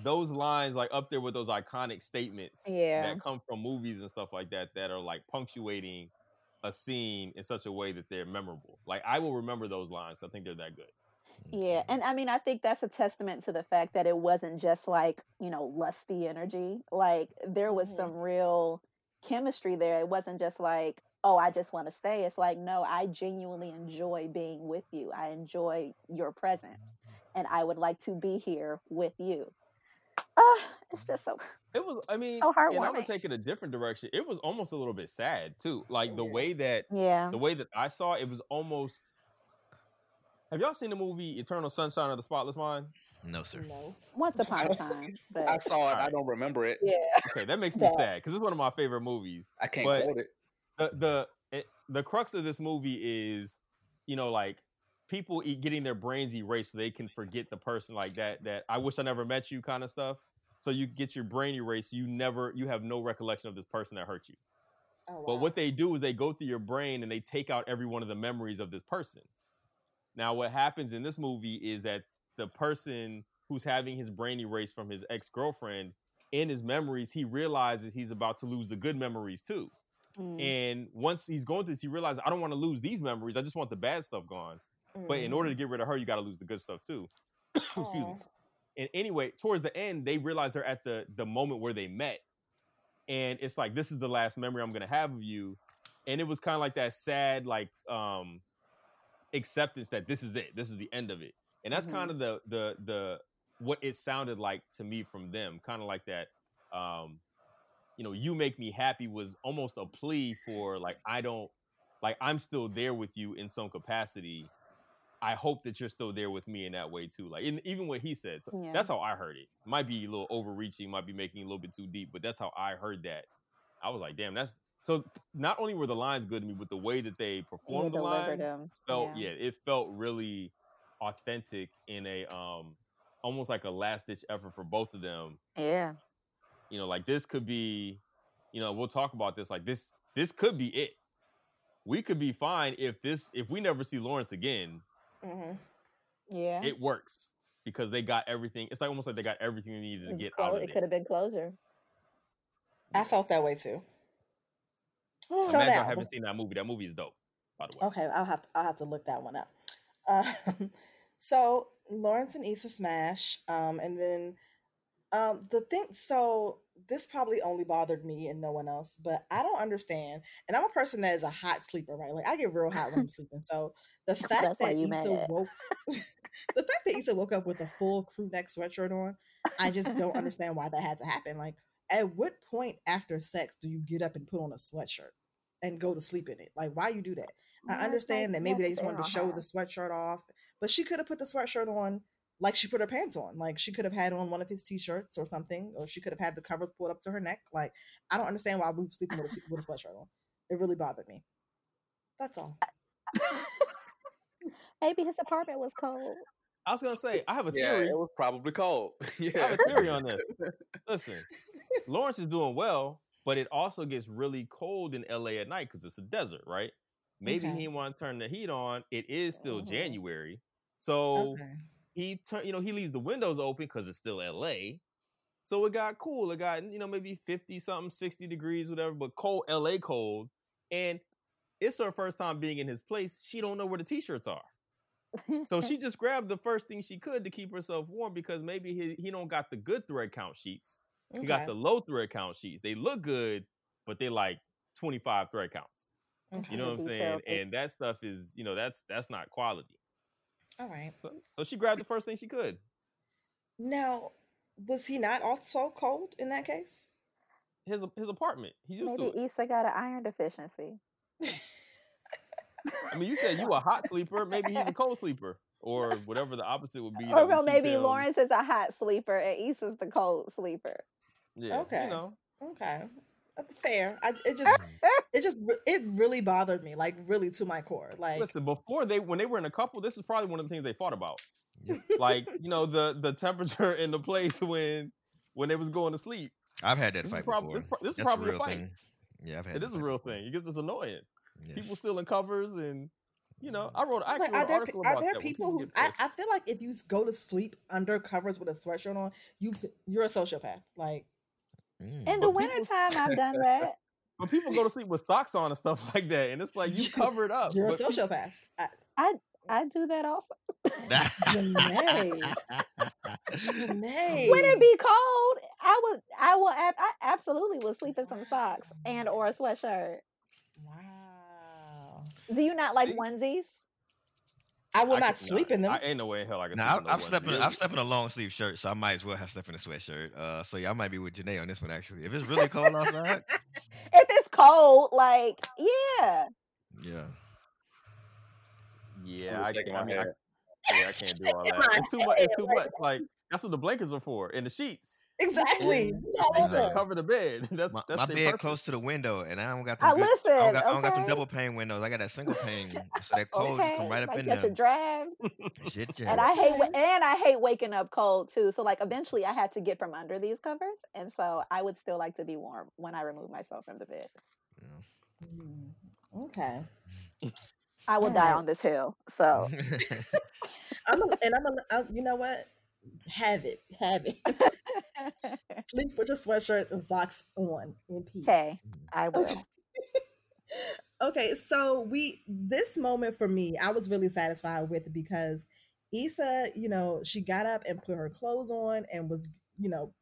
those lines like up there with those iconic statements Yeah. that come from movies and stuff like that that are like punctuating a scene in such a way that they're memorable. Like I will remember those lines. I think they're that good. Yeah, and I mean, I think that's a testament to the fact that it wasn't just like, you know, lusty energy. Like there was Mhm. some real chemistry there. It wasn't just like, oh, I just want to stay. It's like, no, I genuinely enjoy being with you. I enjoy your presence, and I would like to be here with you. Ah, it's just so It was. I mean, So and I'm gonna take it a different direction. It was almost a little bit sad too. Like the way that yeah. the way that I saw it, it was almost. Have y'all seen the movie Eternal Sunshine of the Spotless Mind? No, sir. No. Once upon a time, I saw it. I don't remember it. yeah, Okay, that makes me That- sad because it's one of my favorite movies. I can't But- quote it. The the it, the crux of this movie is, you know, like people getting their brains erased so they can forget the person like that. That I wish I never met you kind of stuff. So you get your brain erased. You never you have no recollection of this person that hurt you. Oh, wow. But what they do is they go through your brain and they take out every one of the memories of this person. Now, what happens in this movie is that the person who's having his brain erased from his ex girlfriend, in his memories, he realizes he's about to lose the good memories too. Mm. And once he's going through this, he realizes, I don't want to lose these memories. I just want the bad stuff gone. But in order to get rid of her, you got to lose the good stuff too. Excuse me. And anyway, towards the end, they realize they're at the the moment where they met, and it's like this is the last memory I'm gonna have of you. And it was kind of like that sad, like um acceptance that this is it, this is the end of it. And that's Mhm. kind of the the the what it sounded like to me from them, kind of like that. Um, you know, you make me happy was almost a plea for like I don't like I'm still there with you in some capacity. I hope that you're still there with me in that way too. Like in, even what he said, so Yeah. that's how I heard it. Might be a little overreaching, might be making a little bit too deep, but that's how I heard that. I was like, damn, that's so. Not only were the lines good to me, but the way that they you performed the lines them. felt yeah. it felt really authentic in a um almost like a last ditch effort for both of them Yeah. you know like this could be you know we'll talk about this like this this could be it we could be fine if this if we never see lawrence again Mhm. Yeah. it works because they got everything it's like almost like they got everything they needed to It's get clo- out of it it could have been closure. I felt that way too. So Imagine now, I haven't seen that movie. That movie is dope, by the way. Okay, I'll have to, I'll have to look that one up. Um, so Lawrence and Issa smash, um, and then um, the thing. So this probably only bothered me and no one else, but I don't understand. And I'm a person that is a hot sleeper, right? Like I get real hot when I'm sleeping. So the fact That's that you Issa woke, the fact that Issa woke up with a full crew neck sweatshirt on, I just don't understand why that had to happen. Like, at what point after sex do you get up and put on a sweatshirt and go to sleep in it? Like, why you do that? Yeah, I understand like that maybe have they just wanted to show hot. the sweatshirt off, but she could have put the sweatshirt on like she put her pants on. Like she could have had on one of his t-shirts or something, or she could have had the covers pulled up to her neck. Like I don't understand why we were sleeping with a, with a sweatshirt on. It really bothered me. That's all. Maybe his apartment was cold. I was gonna say I have a Yeah, theory. it was probably cold. yeah, I yeah. have a theory on this. Listen, Lawrence is doing well, but it also gets really cold in LA at night because it's a desert, right? Maybe Okay. he didn't want to turn the heat on. It is still Mhm. January, so Okay. he turn, you know, he leaves the windows open because it's still LA. So it got cool. It got you know maybe fifty something, sixty degrees, whatever, but cold LA cold, and it's her first time being in his place. She don't know where the t-shirts are. So she just grabbed the first thing she could to keep herself warm because maybe he, he don't got the good thread count sheets. He got the low thread count sheets. They look good, but they like 25 thread counts. Okay. You know what I'm saying? Detailed. And that stuff is, you know, that's that's not quality. All right. So, so she grabbed the first thing she could. Now, was he not also cold in that case? His his apartment. He's used Maybe to it. Issa got an iron deficiency. I mean, you said you a hot sleeper. Maybe he's a cold sleeper, or whatever the opposite would be. Or would well, maybe him- Lawrence is a hot sleeper and Issa's the cold sleeper. Yeah. Okay. You know. Okay. Fair. I it just mm. it just it really bothered me, like really to my core. Like Listen, before they when they were in a couple, this is probably one of the things they fought about. Yep. like you know the the temperature in the place when when they was going to sleep. I've had that This fight prob- before. this this is probably a real fight. Thing. Yeah, I've had. It that is a real before. thing. It gets it's annoying. People Yes. stealing covers and you know mm-hmm. I wrote I actually like, wrote are an there, pe- article are about there that. when people who I. I feel like if you go to sleep under covers with a sweatshirt on, you you're a sociopath. Like Mm. In the But people- wintertime, I've done that. But people go to sleep with socks on and stuff like that, and it's like you covered up. you're a sociopath. I, I do that also. Janae. Janae. when it be cold, I would, I will, I absolutely will sleep in some socks and or a sweatshirt. Wow. Do you not like See? onesies? I will I not can- sleep nah, in them. I ain't no way in hell I can. Now sleep I'm, no I'm slept in. I've slept in a long sleeve shirt, so I might as well have slept in a sweatshirt. Uh, so yeah, I might be with Janae on this one actually. If it's really cold outside, If it's cold, like yeah, yeah. Yeah, I'm I, shaking can't, I mean, I, yeah, I can't do all that. It's too much. It's too like- much. Like that's what the blankets are for, and the sheets. Exactly. And All things cover the bed. That's My, that's my bed purpose. close to the window, and I don't got I them good, I don't listen. got, I don't got them double pane windows. I got that single pane, so that cold just okay, come right up like in catch there. a draft. Shit, And. I hate, and I hate waking up cold too. So like, eventually, I had to get from under these covers, and so I would still like to be warm when I remove myself from the bed. Mm, Okay. I will All die right. on this hill. So I'm a, and I'm a, I, you know what? Have it. Have it. Sleep with your sweatshirts and socks on in peace. okay, I will. Okay. okay, so we this moment for me, I was really satisfied with because Issa, you know, she got up and put her clothes on and was, you know,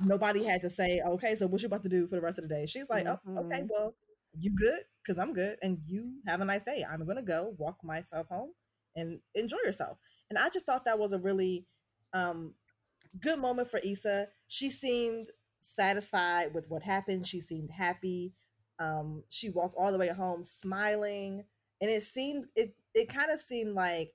nobody had to say, okay, so what you about to do for the rest of the day? She's like, oh, okay, Mhm. well, you good? Because I'm good, and you have a nice day. I'm gonna go walk myself home and enjoy yourself. And I just thought that was a really um good moment for Issa. She seemed satisfied with what happened. She seemed happy. Um, she walked all the way home smiling, and it seemed it it kind of seemed like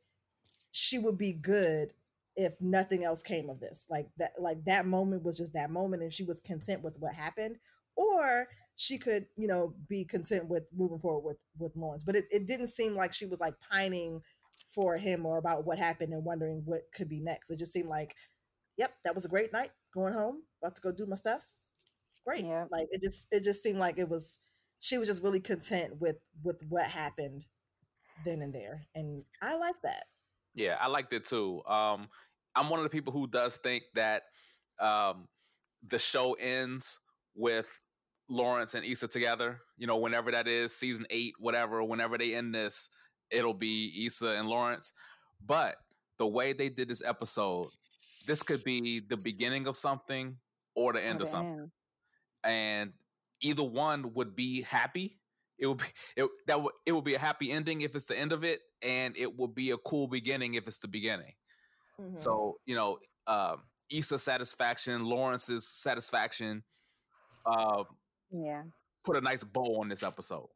she would be good if nothing else came of this. Like that like that moment was just that moment, and she was content with what happened. Or she could, you know, be content with moving forward with with Lawrence. But it, it didn't seem like she was like pining for him or about what happened and wondering what could be next. It just seemed like yep, that was a great night. Going home, about to go do my stuff. Great. Yeah. Like it just it just seemed like it was she was just really content with with what happened then and there. And I like that. Yeah, I liked it too. Um, I'm one of the people who does think that um, the show ends with Lawrence and Issa together. You know, whenever that is, season eight, whatever, whenever they end this, it'll be Issa and Lawrence. But the way they did this episode, this could be the beginning of something or the end Or of something. end. And either one would be happy. It would be it, that would it would be a happy ending if it's the end of it, and it would be a cool beginning if it's the beginning. Mhm. So you know, um, Issa's satisfaction, Lawrence's satisfaction, uh, Yeah. put a nice bow on this episode.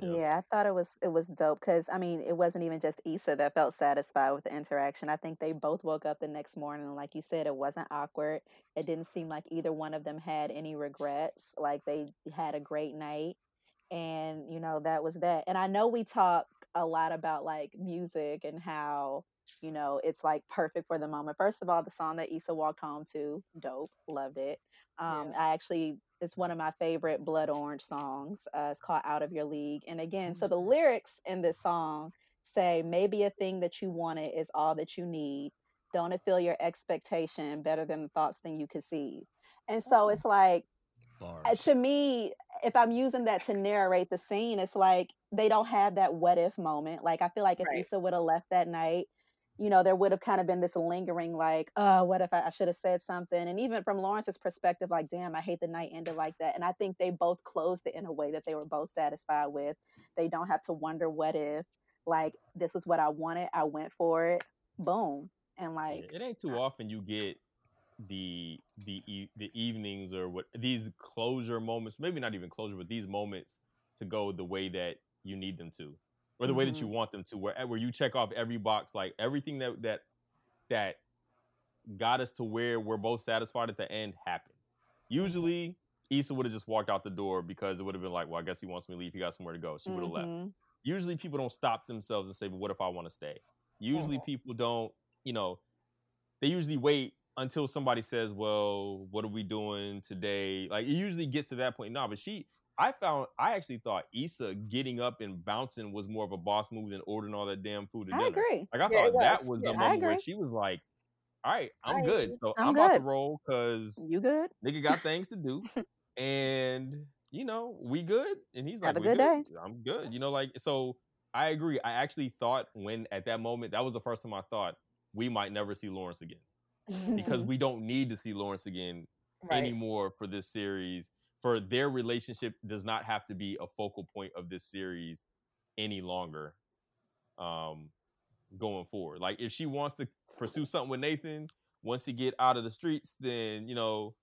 Yeah, I thought it was it was dope because I mean it wasn't even just Issa that felt satisfied with the interaction. I think they both woke up the next morning and like you said, it wasn't awkward. It didn't seem like either one of them had any regrets. Like they had a great night and you know that was that. And I know we talk a lot about like music and how you know it's like perfect for the moment. First of all, the song that Issa walked home to, dope, loved it. Um, Yeah. I actually it's one of my favorite Blood Orange songs. Uh, it's called Out of Your League. And again, so the lyrics in this song say, maybe a thing that you wanted is all that you need. Don't it feel your expectation better than the thoughts than you conceive? And so it's like, uh, Bars. to me, if I'm using that to narrate the scene, it's like they don't have that what if moment. Like I feel like if Right. Issa would have left that night, you know, there would have kind of been this lingering, like, oh, what if I, I should have said something? And even from Lawrence's perspective, like, damn, I hate the night ended like that. And I think they both closed it in a way that they were both satisfied with. They don't have to wonder what if, like, this was what I wanted, I went for it, boom, and Yeah, like, it ain't too uh often you get the the e- the evenings or what these closure moments maybe not even closure but these moments to go the way that you need them to or the way that you want them to where where you check off every box like everything that that that got us to where we're both satisfied at the end happened usually Issa would have just walked out the door because it would have been like well I guess he wants me to leave he got somewhere to go she would have left mhm. usually people don't stop themselves and say, but what if I want to stay? Usually Mhm. people don't, you know, they usually wait until somebody says, well, what are we doing today? Like it usually gets to that point. No, but she, I found, I actually thought Issa getting up and bouncing was more of a boss move than ordering all that damn food at I dinner. agree. Like I Yeah, it thought that was. was Yeah. the I moment where she was like, all right, I'm I good. So I'm I'm, about to roll because You good? nigga got things to do. and you know, we good. And he's like, Have a we good good. day. I'm good. You know, like so I agree. I actually thought when at that moment, that was the first time I thought we might never see Lawrence again. Because we don't need to see Lawrence again Right. anymore for this series. For their relationship does not have to be a focal point of this series any longer. Um going forward. Like if she wants to pursue something with Nathan, once he get out of the streets, then you know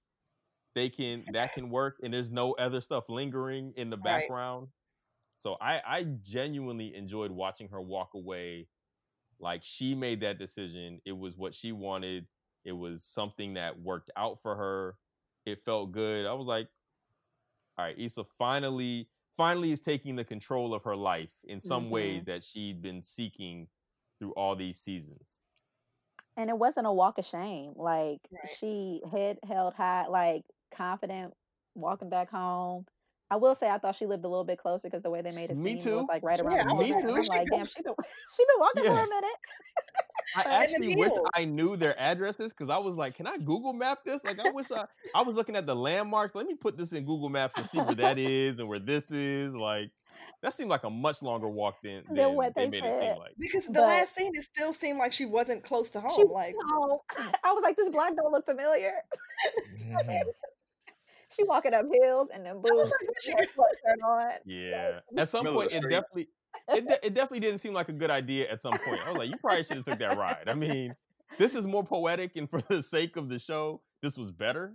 they can that can work and there's no other stuff lingering in the Right. background. So I I genuinely enjoyed watching her walk away like she made that decision. It was what she wanted. It was something that worked out for her. It felt good. I was like, all right, Issa finally finally is taking the control of her life in some ways mm-hmm. that she'd been seeking through all these seasons. and it wasn't a walk of shame. Like Right. she head held high, like confident, walking back home. I will say I thought she lived a little bit closer because the way they made it Me seem it was too. like right around Yeah, the Me corner. like, too. I'm like, damn, she been she been walking for a minute. I But- And the actually wish. I knew their addresses because I was like, can I Google map this? Like I wish I I was looking at the landmarks. Let me put this in Google Maps and see where that is and where this is. Like that seemed like a much longer walk than, Than than what they they made it said. seem like. Because the But- last scene, it still seemed like she wasn't close to She home. Like, no. I was like, this block don't look familiar. She walking up hills and then boom, like, where's she no sweatshirt on. Yeah. At some point, it definitely it, de- it definitely didn't seem like a good idea at some point. I was like, you probably should have took that ride. I mean, this is more poetic, and for the sake of the show, this was better.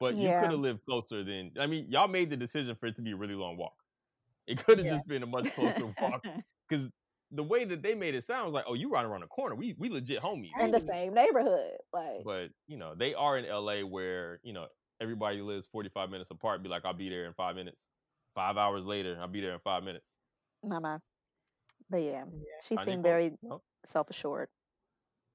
But you Yeah. could have lived closer than. I mean, y'all made the decision for it to be a really long walk. It could have Yeah. just been a much closer walk because the way that they made it sound was like, oh, you right around the corner. We we legit homies. in the same neighborhood. Like But you know, they are in LA where you know everybody lives forty five minutes apart. Be like, I'll be there in five minutes. Five hours later, I'll be there in five minutes. my mind. But yeah, Yeah. she Finding seemed very Nope. self assured.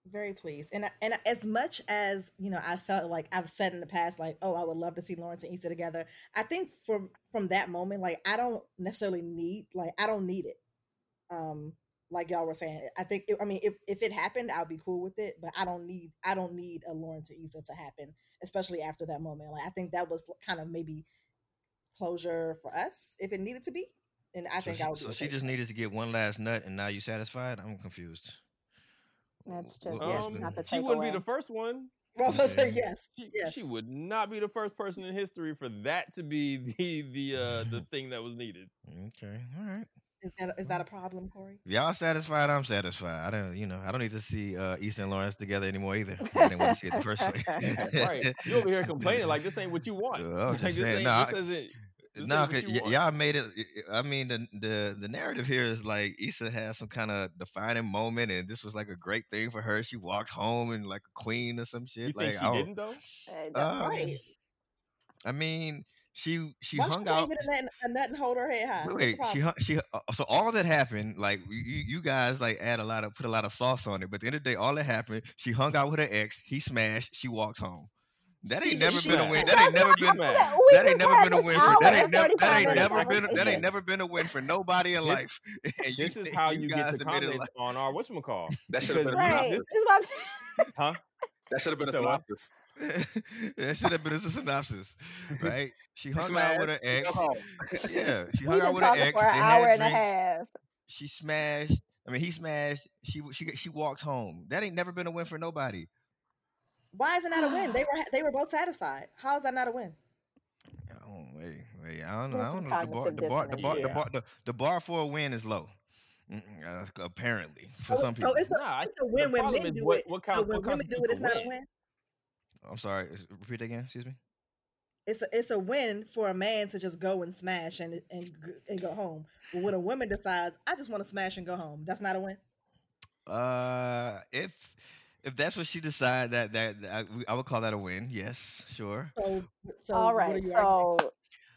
very pleased. And and as much as you know, I felt like I've said in the past, like, oh, I would love to see Lawrence and Issa together. I think from from that moment, like, I don't necessarily need, like, I don't need it. Um, like y'all were saying, I think, it, I mean, if if it happened, I'll be cool with it. But I don't need, I don't need a Lawrence and Issa to happen, especially after that moment. Like, I think that was kind of maybe closure for us if it needed to be. And I So think she, I would. so be she just needed to get one last nut, and now you satisfied? I'm confused. That's just what- yes, Um, not the she wouldn't be the first one. that. Well, I say yes, She, yes. she would not be the first person in history for that to be the the uh the thing that was needed. Okay, all right. Is that is that a problem, Corey? If y'all satisfied, I'm satisfied. I don't, you know, I don't need to see uh, Issa and Lawrence together anymore either. I didn't want to see it the first place. right. You over here complaining like this ain't what you want. Well, I'm like just this saying, ain't no, this I- isn't this No, ain't you y- want. y'all made it. I I mean, the the the narrative here is like Issa has some kind of defining moment, and this was like a great thing for her. She walked home and like a queen or some shit. You like, think she I, didn't though? Uh, um, Right. I mean, she she Why hung she out. can't a nut, a nut and hold her head high? Wait, What's the wait, she hung, she uh, so all that happened. Like you, you you guys like add a lot of put a lot of sauce on it, but at the end of the day, all that happened. She hung out with her ex. He smashed. She walked home. That ain't never been a win. That ain't never been. mad. that- That ain't never been a win for that ain't never that ain't never been that ain't never been a win for nobody in life. And you This is how you, get guys to have made it comment like- on our whatchamacall. That should have been a Right. synopsis. About Huh? That should have been a synopsis. that should have been a synopsis, right? She hung out with her ex. Yeah, she hung out with her ex. for an they hour had and a drinks. half. She smashed. I mean, he smashed. She she she walked home. That ain't never been a win for nobody. Why isn't that a win? They were they were both satisfied. How is that not a win? Oh wait, wait. I don't know. I There's some don't know. The bar, the bar, the bar, the bar, the, the bar for a win is low. Uh, apparently, for So- some people. So it's a, Nah, it's a win when men do what- it. what but count- when what women do it, it's a not a win? win. I'm sorry. Repeat that again. Excuse me. It's a, it's a win for a man to just go and smash and and and go home. But when a woman decides, I just want to smash and go home, that's not a win. Uh, if if that's what she decided, that that, that I, I would call that a win. Yes, sure. So, so All what are right, you arguing? so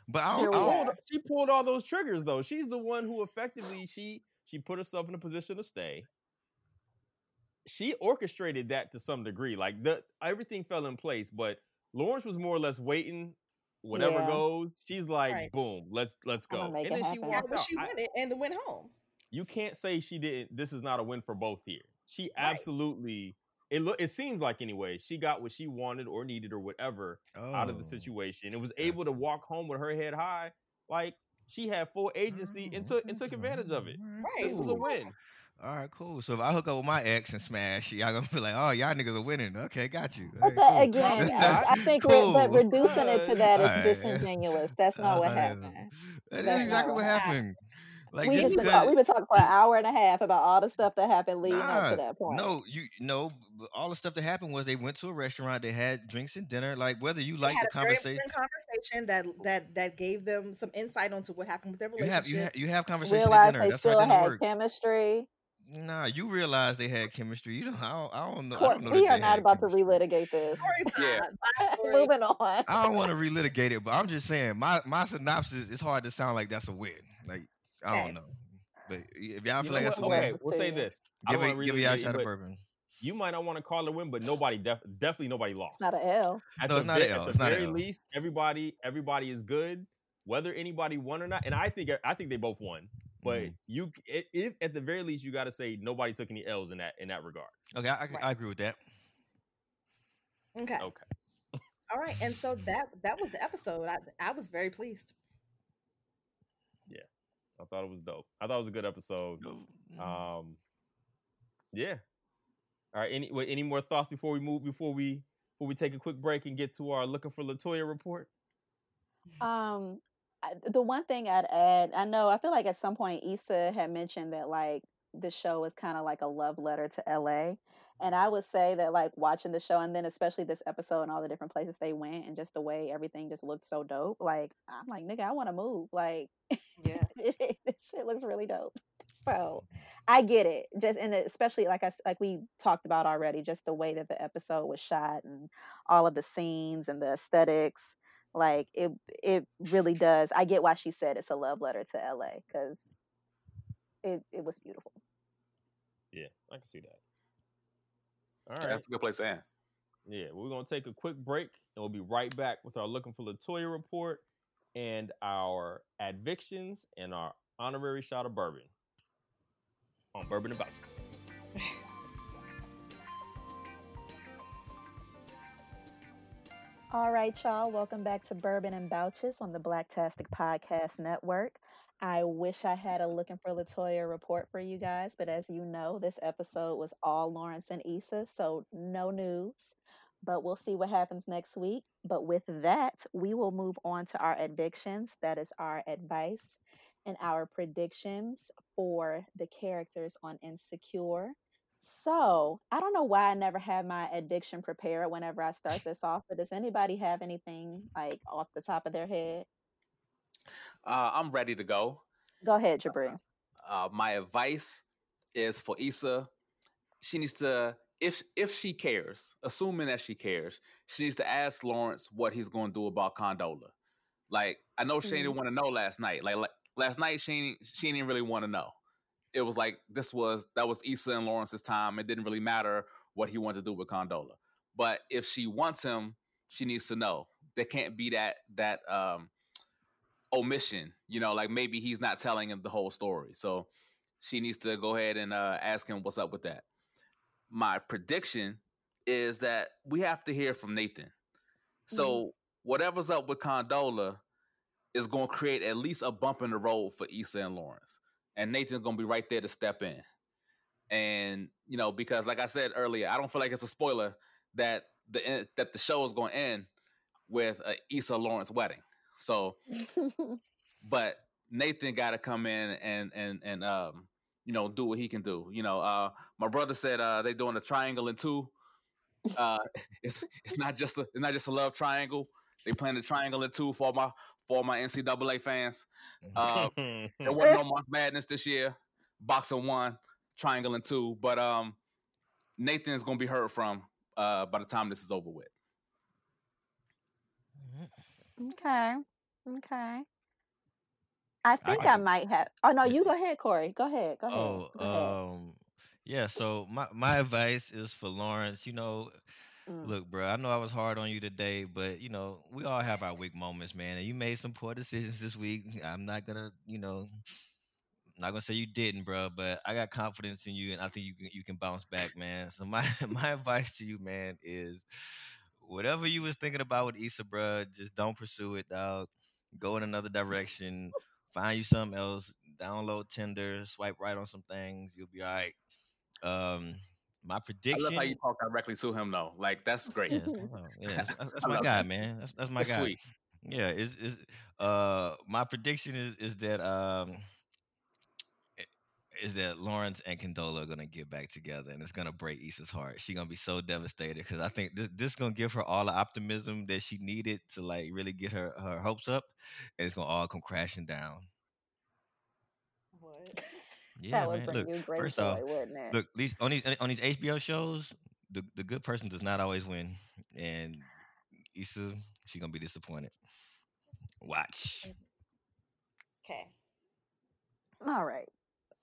But I don't. we I don't pulled, she pulled all those triggers though. She's the one who effectively she she put herself in a position to stay. She orchestrated that to some degree. Like the everything fell in place, but Lawrence was more or less waiting. Whatever Yeah. goes, she's like, Right. boom, let's let's go. And then she happen. Yeah, walked out. she I- won it and went home. you can't say she didn't. This is not a win for both here. She Right. absolutely. It look. It seems like anyway. She got what she wanted or needed or whatever out of the Oh. situation and was able to walk home with her head high. Like she had full agency and took and took advantage of it. Right. This is a win. All right, cool. So if I hook up with my ex and smash, y'all gonna be like, "Oh, y'all niggas are winning." Okay, got you. but that, cool. again, I. I think re- but reducing it to that is Alright. disingenuous. That's not what Uh, happened. That is That's exactly what what happened. Like we just just been because talk, we've been talking for an hour and a half about all the stuff that happened leading up to that point. no, you no. b- All the stuff that happened was they went to a restaurant, they had drinks and dinner. Like whether you like the a conversation, conversation that that that gave them some insight onto what happened with their you have you relationship. have you have conversation at dinner. they That's how still dinner had works. chemistry. Nah, you realize they had chemistry. You know, I don't, I don't know. I don't know we are not had about to relitigate this. Yeah. bye, bye, Moving on. I don't want to relitigate it, but I'm just saying my my synopsis. It's hard to sound like that's a win. Like I don't know, but if y'all You feel know like that's what? a win, Okay, we'll say this. Give don't it want give really it y'all a get shot of bourbon. you might not want to call it a win, but nobody def- definitely nobody lost. It's not an L. at No, the, it's not ve- a L, at the not a very least, everybody everybody is good. Whether anybody won or not, and I think I think they both won. But Mhm. you, if at the very least, you got to say nobody took any L's in that in that regard. Okay, I, I, Right. I agree with that. Okay. Okay. All right. And so that that was the episode. I I was very pleased. I thought it was dope. I thought it was a good episode. Mm-hmm. Um, yeah. All right. Any wait, any more thoughts before we move? Before we before we take a quick break and get to our looking for Latoya report? Um, I, the one thing I'd add, I know, I feel like at some point Issa had mentioned that like the show is kind of like a love letter to LA. And I would say that like watching the show and then especially this episode and all the different places they went and just the way everything just looked so dope. Like I'm like, nigga, I want to move. Like Yeah. this shit looks really dope. So I get it. Just and especially like I like we talked about already, just the way that the episode was shot and all of the scenes and the aesthetics. Like it it really does. I get why she said it's a love letter to LA because it it was beautiful. Yeah, I can see that. All right. That's a good place to end. Yeah, we're gonna take a quick break and we'll be right back with our looking for Latoya report and our advictions and our honorary shot of bourbon on Bourbon and Vouchers. All right, y'all. Welcome back to Bourbon and Bouches on the Blacktastic Podcast Network. I wish I had a looking for Latoya report for you guys, but as you know, this episode was all Lawrence and Issa, so no news. But we'll see what happens next week. But with that, we will move on to our addictions. That is our advice and our predictions for the characters on Insecure. So I don't know why I never have my addiction prepared whenever I start this off, but does anybody have anything like off the top of their head? Uh, I'm ready to go. Go ahead, Jabri. Uh, my advice is for Issa. She needs to, if if she cares, assuming that she cares, she needs to ask Lawrence what he's going to do about Condola. Like I know she Mm. didn't want to know last night. Like, like last night, she she didn't really want to know. It was like this was that was Issa and Lawrence's time. It didn't really matter what he wanted to do with Condola. But if she wants him, she needs to know. There can't be that that um omission. You know, like maybe he's not telling him the whole story. So she needs to go ahead and uh, ask him what's up with that. My prediction is that we have to hear from Nathan. So whatever's up with Condola is going to create at least a bump in the road for Issa and Lawrence, and Nathan's going to be right there to step in. And you know, because like I said earlier, I don't feel like it's a spoiler that the that the show is going to end with a Issa Lawrence wedding. So but Nathan got to come in and and and um you know do what he can do. You know, uh my brother said uh they're doing a triangle in two. Uh it's it's not just a it's not just a love triangle. They playing a triangle in two for my for my NCAA fans. Uh, there wasn't no March Madness this year. Boxing one, triangle in two, but um Nathan's gonna be heard from uh by the time this is over with. Okay. Okay. I think I, can- might have. Oh no, you go ahead, Corey. Go ahead. Go ahead. Oh, go ahead. um, yeah. So my my advice is for Lawrence. You know, Mm. look, bro. I know I was hard on you today, but you know, we all have our weak moments, man. And you made some poor decisions this week. I'm not gonna, you know, I'm not gonna say you didn't, bro. But I got confidence in you, and I think you can you can bounce back, man. So my my advice to you, man, is whatever you was thinking about with Issa, bro, just don't pursue it, dog. Go in another direction. Find you something else. Download Tinder. Swipe right on some things. You'll be all right. Um, my I prediction. love how you talk directly to him though. Like that's great. yeah, yeah, that's, that's, that's my guy, man. That's that's my That's guy. sweet. Yeah, is is uh my prediction is is that um i- is that Lawrence and Condola are gonna get back together, and it's gonna break Issa's heart. She's gonna be so devastated because I think this this gonna give her all the optimism that she needed to like really get her her hopes up, and it's gonna all come crashing down. What? Yeah, that would man. Look, first joy, off, look these on these on these HBO shows, the the good person does not always win, and Issa she gonna be disappointed. Watch. Mm-hmm. Okay. All right.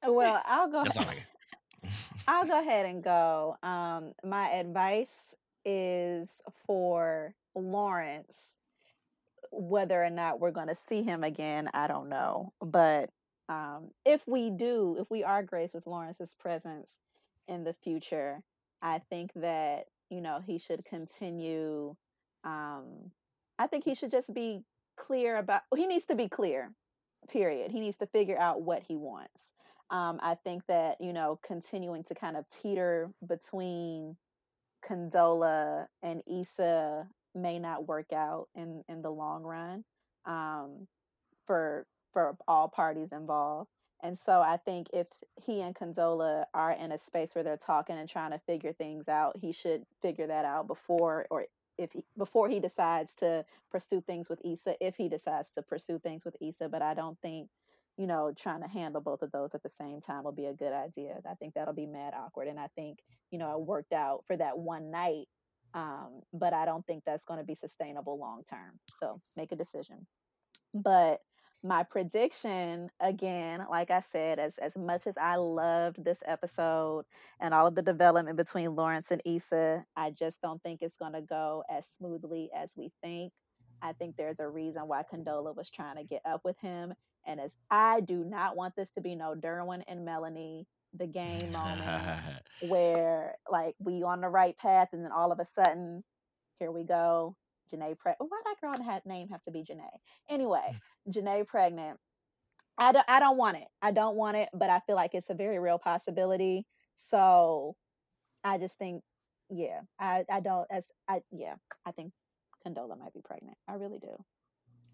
Well, I'll go. That's all I I'll go ahead and go. Um, my advice is for Lawrence. Whether or not we're going to see him again, I don't know. But um, if we do, if we are graced with Lawrence's presence in the future, I think that you know he should continue. Um, I think he should just be clear about. He needs to be clear. Period. He needs to figure out what he wants um, I think that you know continuing to kind of teeter between Condola and Issa may not work out in in the long run um, for for all parties involved. And so I think if he and Condola are in a space where they're talking and trying to figure things out, he should figure that out before or if he, before he decides to pursue things with Issa, if he decides to pursue things with Issa, but I don't think you know, trying to handle both of those at the same time will be a good idea. I think that'll be mad awkward. And I think, you know, it worked out for that one night. Um, but I don't think that's going to be sustainable long term. So make a decision. But my prediction, again, like I said, as as much as I loved this episode and all of the development between Lawrence and Issa, I just don't think it's going to go as smoothly as we think. I think there's a reason why Condola was trying to get up with him. And as I do not want this to be no Derwin and Melanie, the game moment where like we on the right path and then all of a sudden, here we go. Janae pre why that girl had name have to be Janae? Anyway, Janae pregnant. I don't I don't want it. I don't want it, but I feel like it's a very real possibility. So I just think, yeah, I, I don't as I yeah, I think Condola might be pregnant. I really do.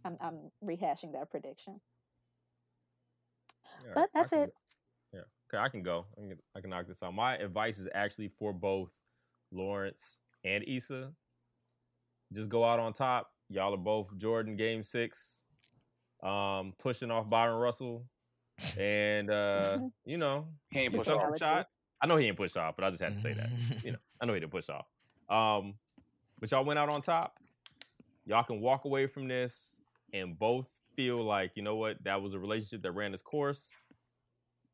I'm I'm rehashing that prediction. All But that's can it. go- Yeah, okay, I can go. I can, I can knock this out. My advice is actually for both Lawrence and Issa. Just go out on top. Y'all are both Jordan Game Six, um, pushing off Byron Russell, and uh, you know, He ain't get push off. shot. I know he ain't push off, but I just had to say that. You know, I know he didn't push off. Um, but y'all went out on top. Y'all can walk away from this and both feel like, you know what, that was a relationship that ran its course.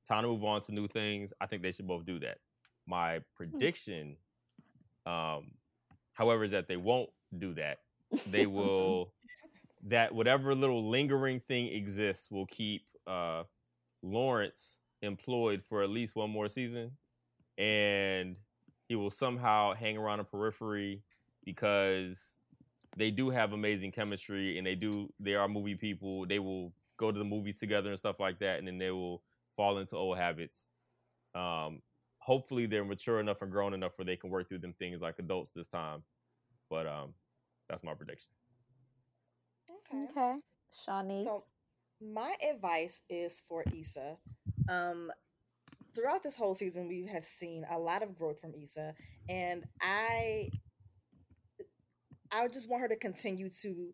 Time to move on to new things. I think they should both do that. My prediction, um, however, is that they won't do that. They will that whatever little lingering thing exists will keep uh Lawrence employed for at least one more season, and he will somehow hang around the periphery because they do have amazing chemistry and they do they are movie people. They will go to the movies together and stuff like that, and then they will fall into old habits. Um, hopefully, they're mature enough and grown enough where they can work through them things like adults this time. But um, that's my prediction. Okay. Shawnee. So my advice is for Issa. Um, throughout this whole season, we have seen a lot of growth from Issa, and I, I just want her to continue to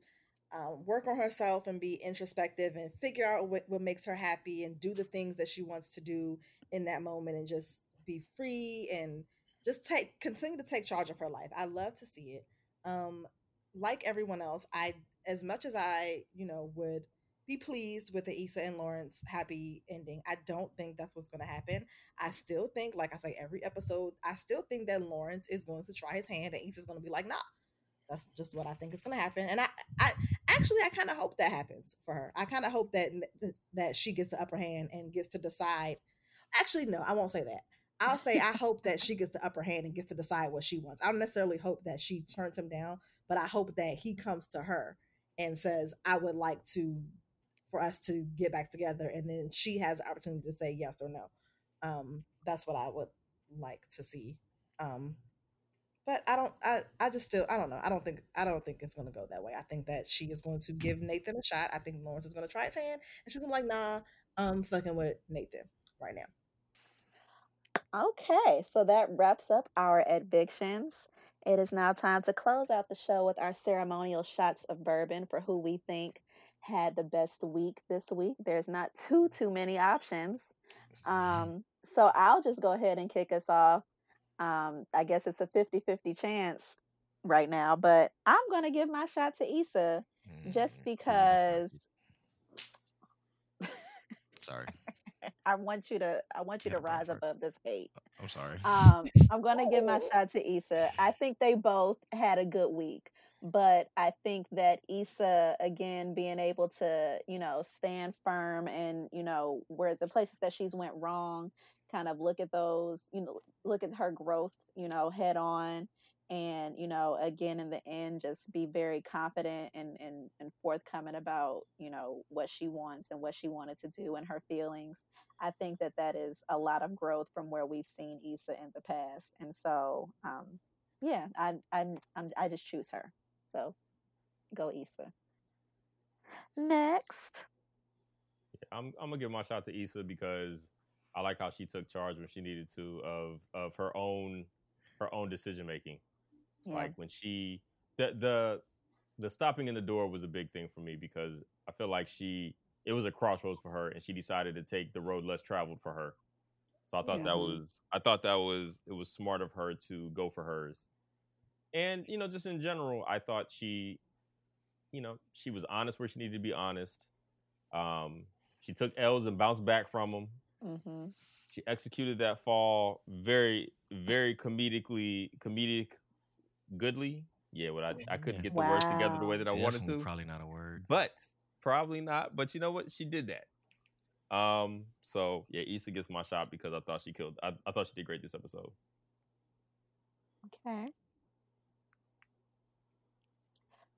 um, work on herself and be introspective and figure out what, what makes her happy and do the things that she wants to do in that moment and just be free and just take continue to take charge of her life. I love to see it. Um, like everyone else, I as much as I, you know, would be pleased with the Issa and Lawrence happy ending. I don't think that's what's going to happen. I still think, like I say every episode, I still think that Lawrence is going to try his hand and Issa's going to be like, nah. That's just what I think is going to happen. And I, I actually, I kind of hope that happens for her. I kind of hope that that she gets the upper hand and gets to decide. Actually, no, I won't say that. I'll say I hope that she gets the upper hand and gets to decide what she wants. I don't necessarily hope that she turns him down, but I hope that he comes to her and says, "I would like to for us to get back together," and then she has the opportunity to say yes or no. Um, that's what I would like to see. Um, but I don't. I I just still. I don't know. I don't think. I don't think it's going to go that way. I think that she is going to give Nathan a shot. I think Lawrence is going to try his hand, and she's going to be like, "Nah, I'm fucking with Nathan right now." Okay, so that wraps up our evictions. It is now time to close out the show with our ceremonial shots of bourbon for who we think had the best week this week. There's not too too many options. Um, so I'll just go ahead and kick us off. Um, I guess it's a 50-50 chance right now, but I'm going to give my shot to Issa just Mm, because Sorry, I want you to I want you Yeah, to rise above this hate. I'm sorry. Um, I'm gonna give my Oh. shot to Issa. I think they both had a good week, but I think that Issa again being able to, you know, stand firm and you know where the places that she's went wrong, kind of look at those, you know, look at her growth, you know, head on, and you know, again in the end, just be very confident and and and forthcoming about you know what she wants and what she wanted to do and her feelings. I think that that is a lot of growth from where we've seen Issa in the past, and so um, yeah, I I I'm, I just choose her. So go Issa. Next, I'm I'm gonna give my shot to Issa because I like how she took charge when she needed to of of her own her own decision making. yeah, Like when she the the the stopping in the door was a big thing for me because I feel like she it was a crossroads for her and she decided to take the road less traveled for her. So I thought Yeah. that was I thought that was it was smart of her to go for hers. And you know, just in general, I thought she you know, she was honest where she needed to be honest. Um she took L's and bounced back from them. Hmm She executed that fall very, very comedically, comedic, goodly. Yeah, what I I couldn't get the words together the way that I wanted to, Probably not a word. but probably not. But you know what? She did that. Um. So yeah, Issa gets my shot because I thought she killed. I, I thought she did great this episode. okay.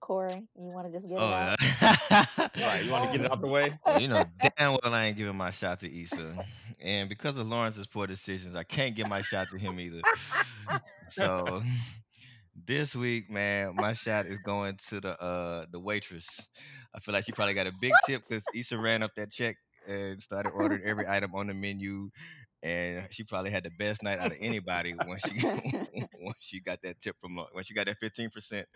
Corey, you want to just get Oh, it out? yeah. Right, you want to get it out the way? you know damn well I ain't giving my shot to Issa, and because of Lawrence's poor decisions, I can't give my shot to him either. So this week, man, my shot is going to the uh the waitress. I feel like she probably got a big tip because Issa ran up that check and started ordering every item on the menu, and she probably had the best night out of anybody when she when she got that tip from Lau- when she got that fifteen percent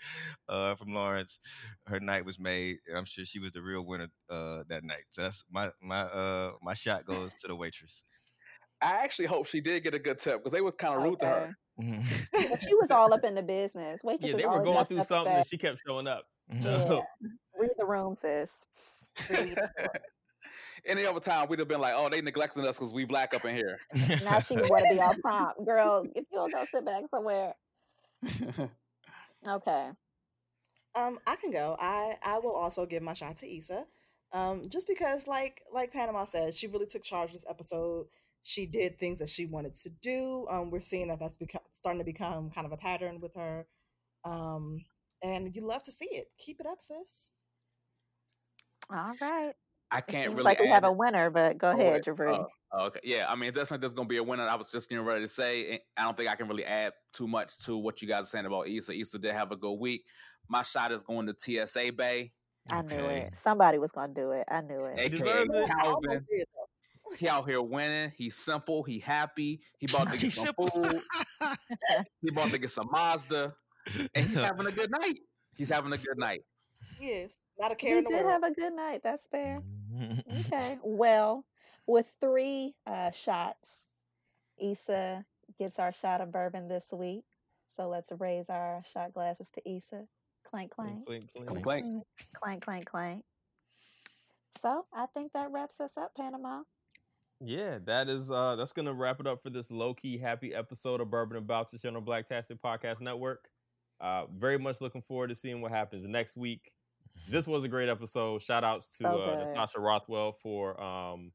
uh from Lawrence. Her night was made. I'm sure she was the real winner uh that night. So that's my my uh my shot goes to the waitress. I actually hope she did get a good tip because they were kind of rude to her. Okay. But she was all up in the business. Yeah, they were going through something and she kept showing up. Yeah. Read the room, sis. Read the room. Any other time we'd have been like, "Oh, they neglecting us because we black up in here." Now she want to be all prompt, girl. If you don't go sit back somewhere, okay. Um, I can go. I I will also give my shot to Issa. Um, just because like like Panama said, she really took charge this episode. She did things that she wanted to do. Um, we're seeing that that's become starting to become kind of a pattern with her. Um, and you love to see it. Keep it up, sis. All right. I can't seems really like we add have a winner, but go Oh, ahead, wait. Javri. Oh, oh, okay. Yeah, I mean, that's not there's gonna be a winner. I was just getting ready to say. and I don't think I can really add too much to what you guys are saying about Issa. Issa did have a good week. My shot is going to TSA Bay. I knew Okay. it. Somebody was gonna do it. I knew it. AKA deserves it. Calvin. He out here winning. He's simple. He happy. He about to get some simple. food. He about to get some Mazda, and he's having a good night. He's having a good night. Yes, not a He care in the did world. have a good night. That's fair. Okay. Well, with three uh, shots, Issa gets our shot of bourbon this week. So let's raise our shot glasses to Issa. Clank, clank, Clink, clink. Complaint. clank, clank, clank. So I think that wraps us up, Panama. Yeah, that is uh that's gonna wrap it up for this low key happy episode of Bourbon and Vouchers here on the Blacktastic Podcast Network. Uh very much looking forward to seeing what happens next week. This was a great episode. Shout outs to So uh, good. Natasha Rothwell for um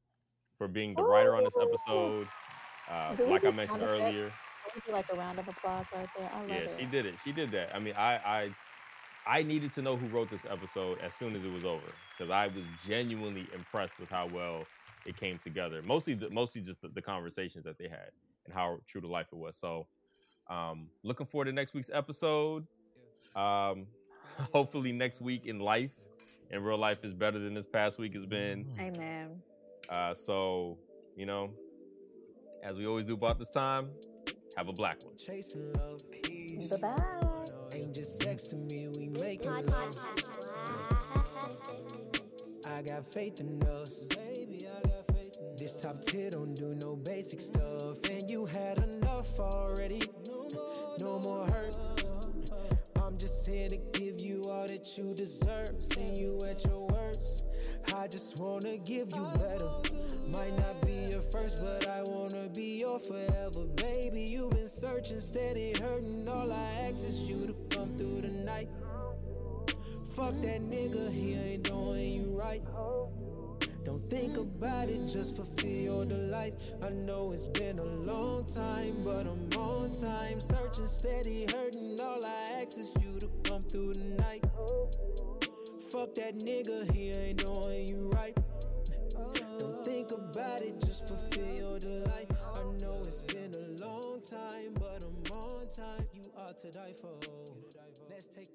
for being the writer on this episode. Uh, like I mentioned earlier. Would like a round of applause right there? I love Yeah, it. she did it. She did that. I mean, I I I needed to know who wrote this episode as soon as it was over because I was genuinely impressed with how well it came together. Mostly, the, mostly just the, the conversations that they had and how true to life it was. So, um, looking forward to next week's episode. Um, hopefully, next week in life, in real life, is better than this past week has been. Amen. Uh, so, you know, as we always do about this time, have a black one. Chasing love peace. Bye bye. Ain't just sex to me, we making love. I got faith in us, baby. I got faith in This top tier don't do no basic stuff, and you had enough already. No more hurt. Just here to give you all that you deserve. See you at your worst. I just wanna give you better. Might not be your first, but I wanna be your forever, baby. You've been searching, steady hurting. All I ask is you to come through the night. Fuck that nigga, he ain't doing you right. Don't think about it, just fulfill your delight. I know it's been a long time, but I'm on time. Searching, steady hurting. You to come through the night. Fuck that nigga, he ain't doing you right. Don't think about it, just fulfill your delight. I know it's been a long time, but I'm on time. You are to die for. Let's take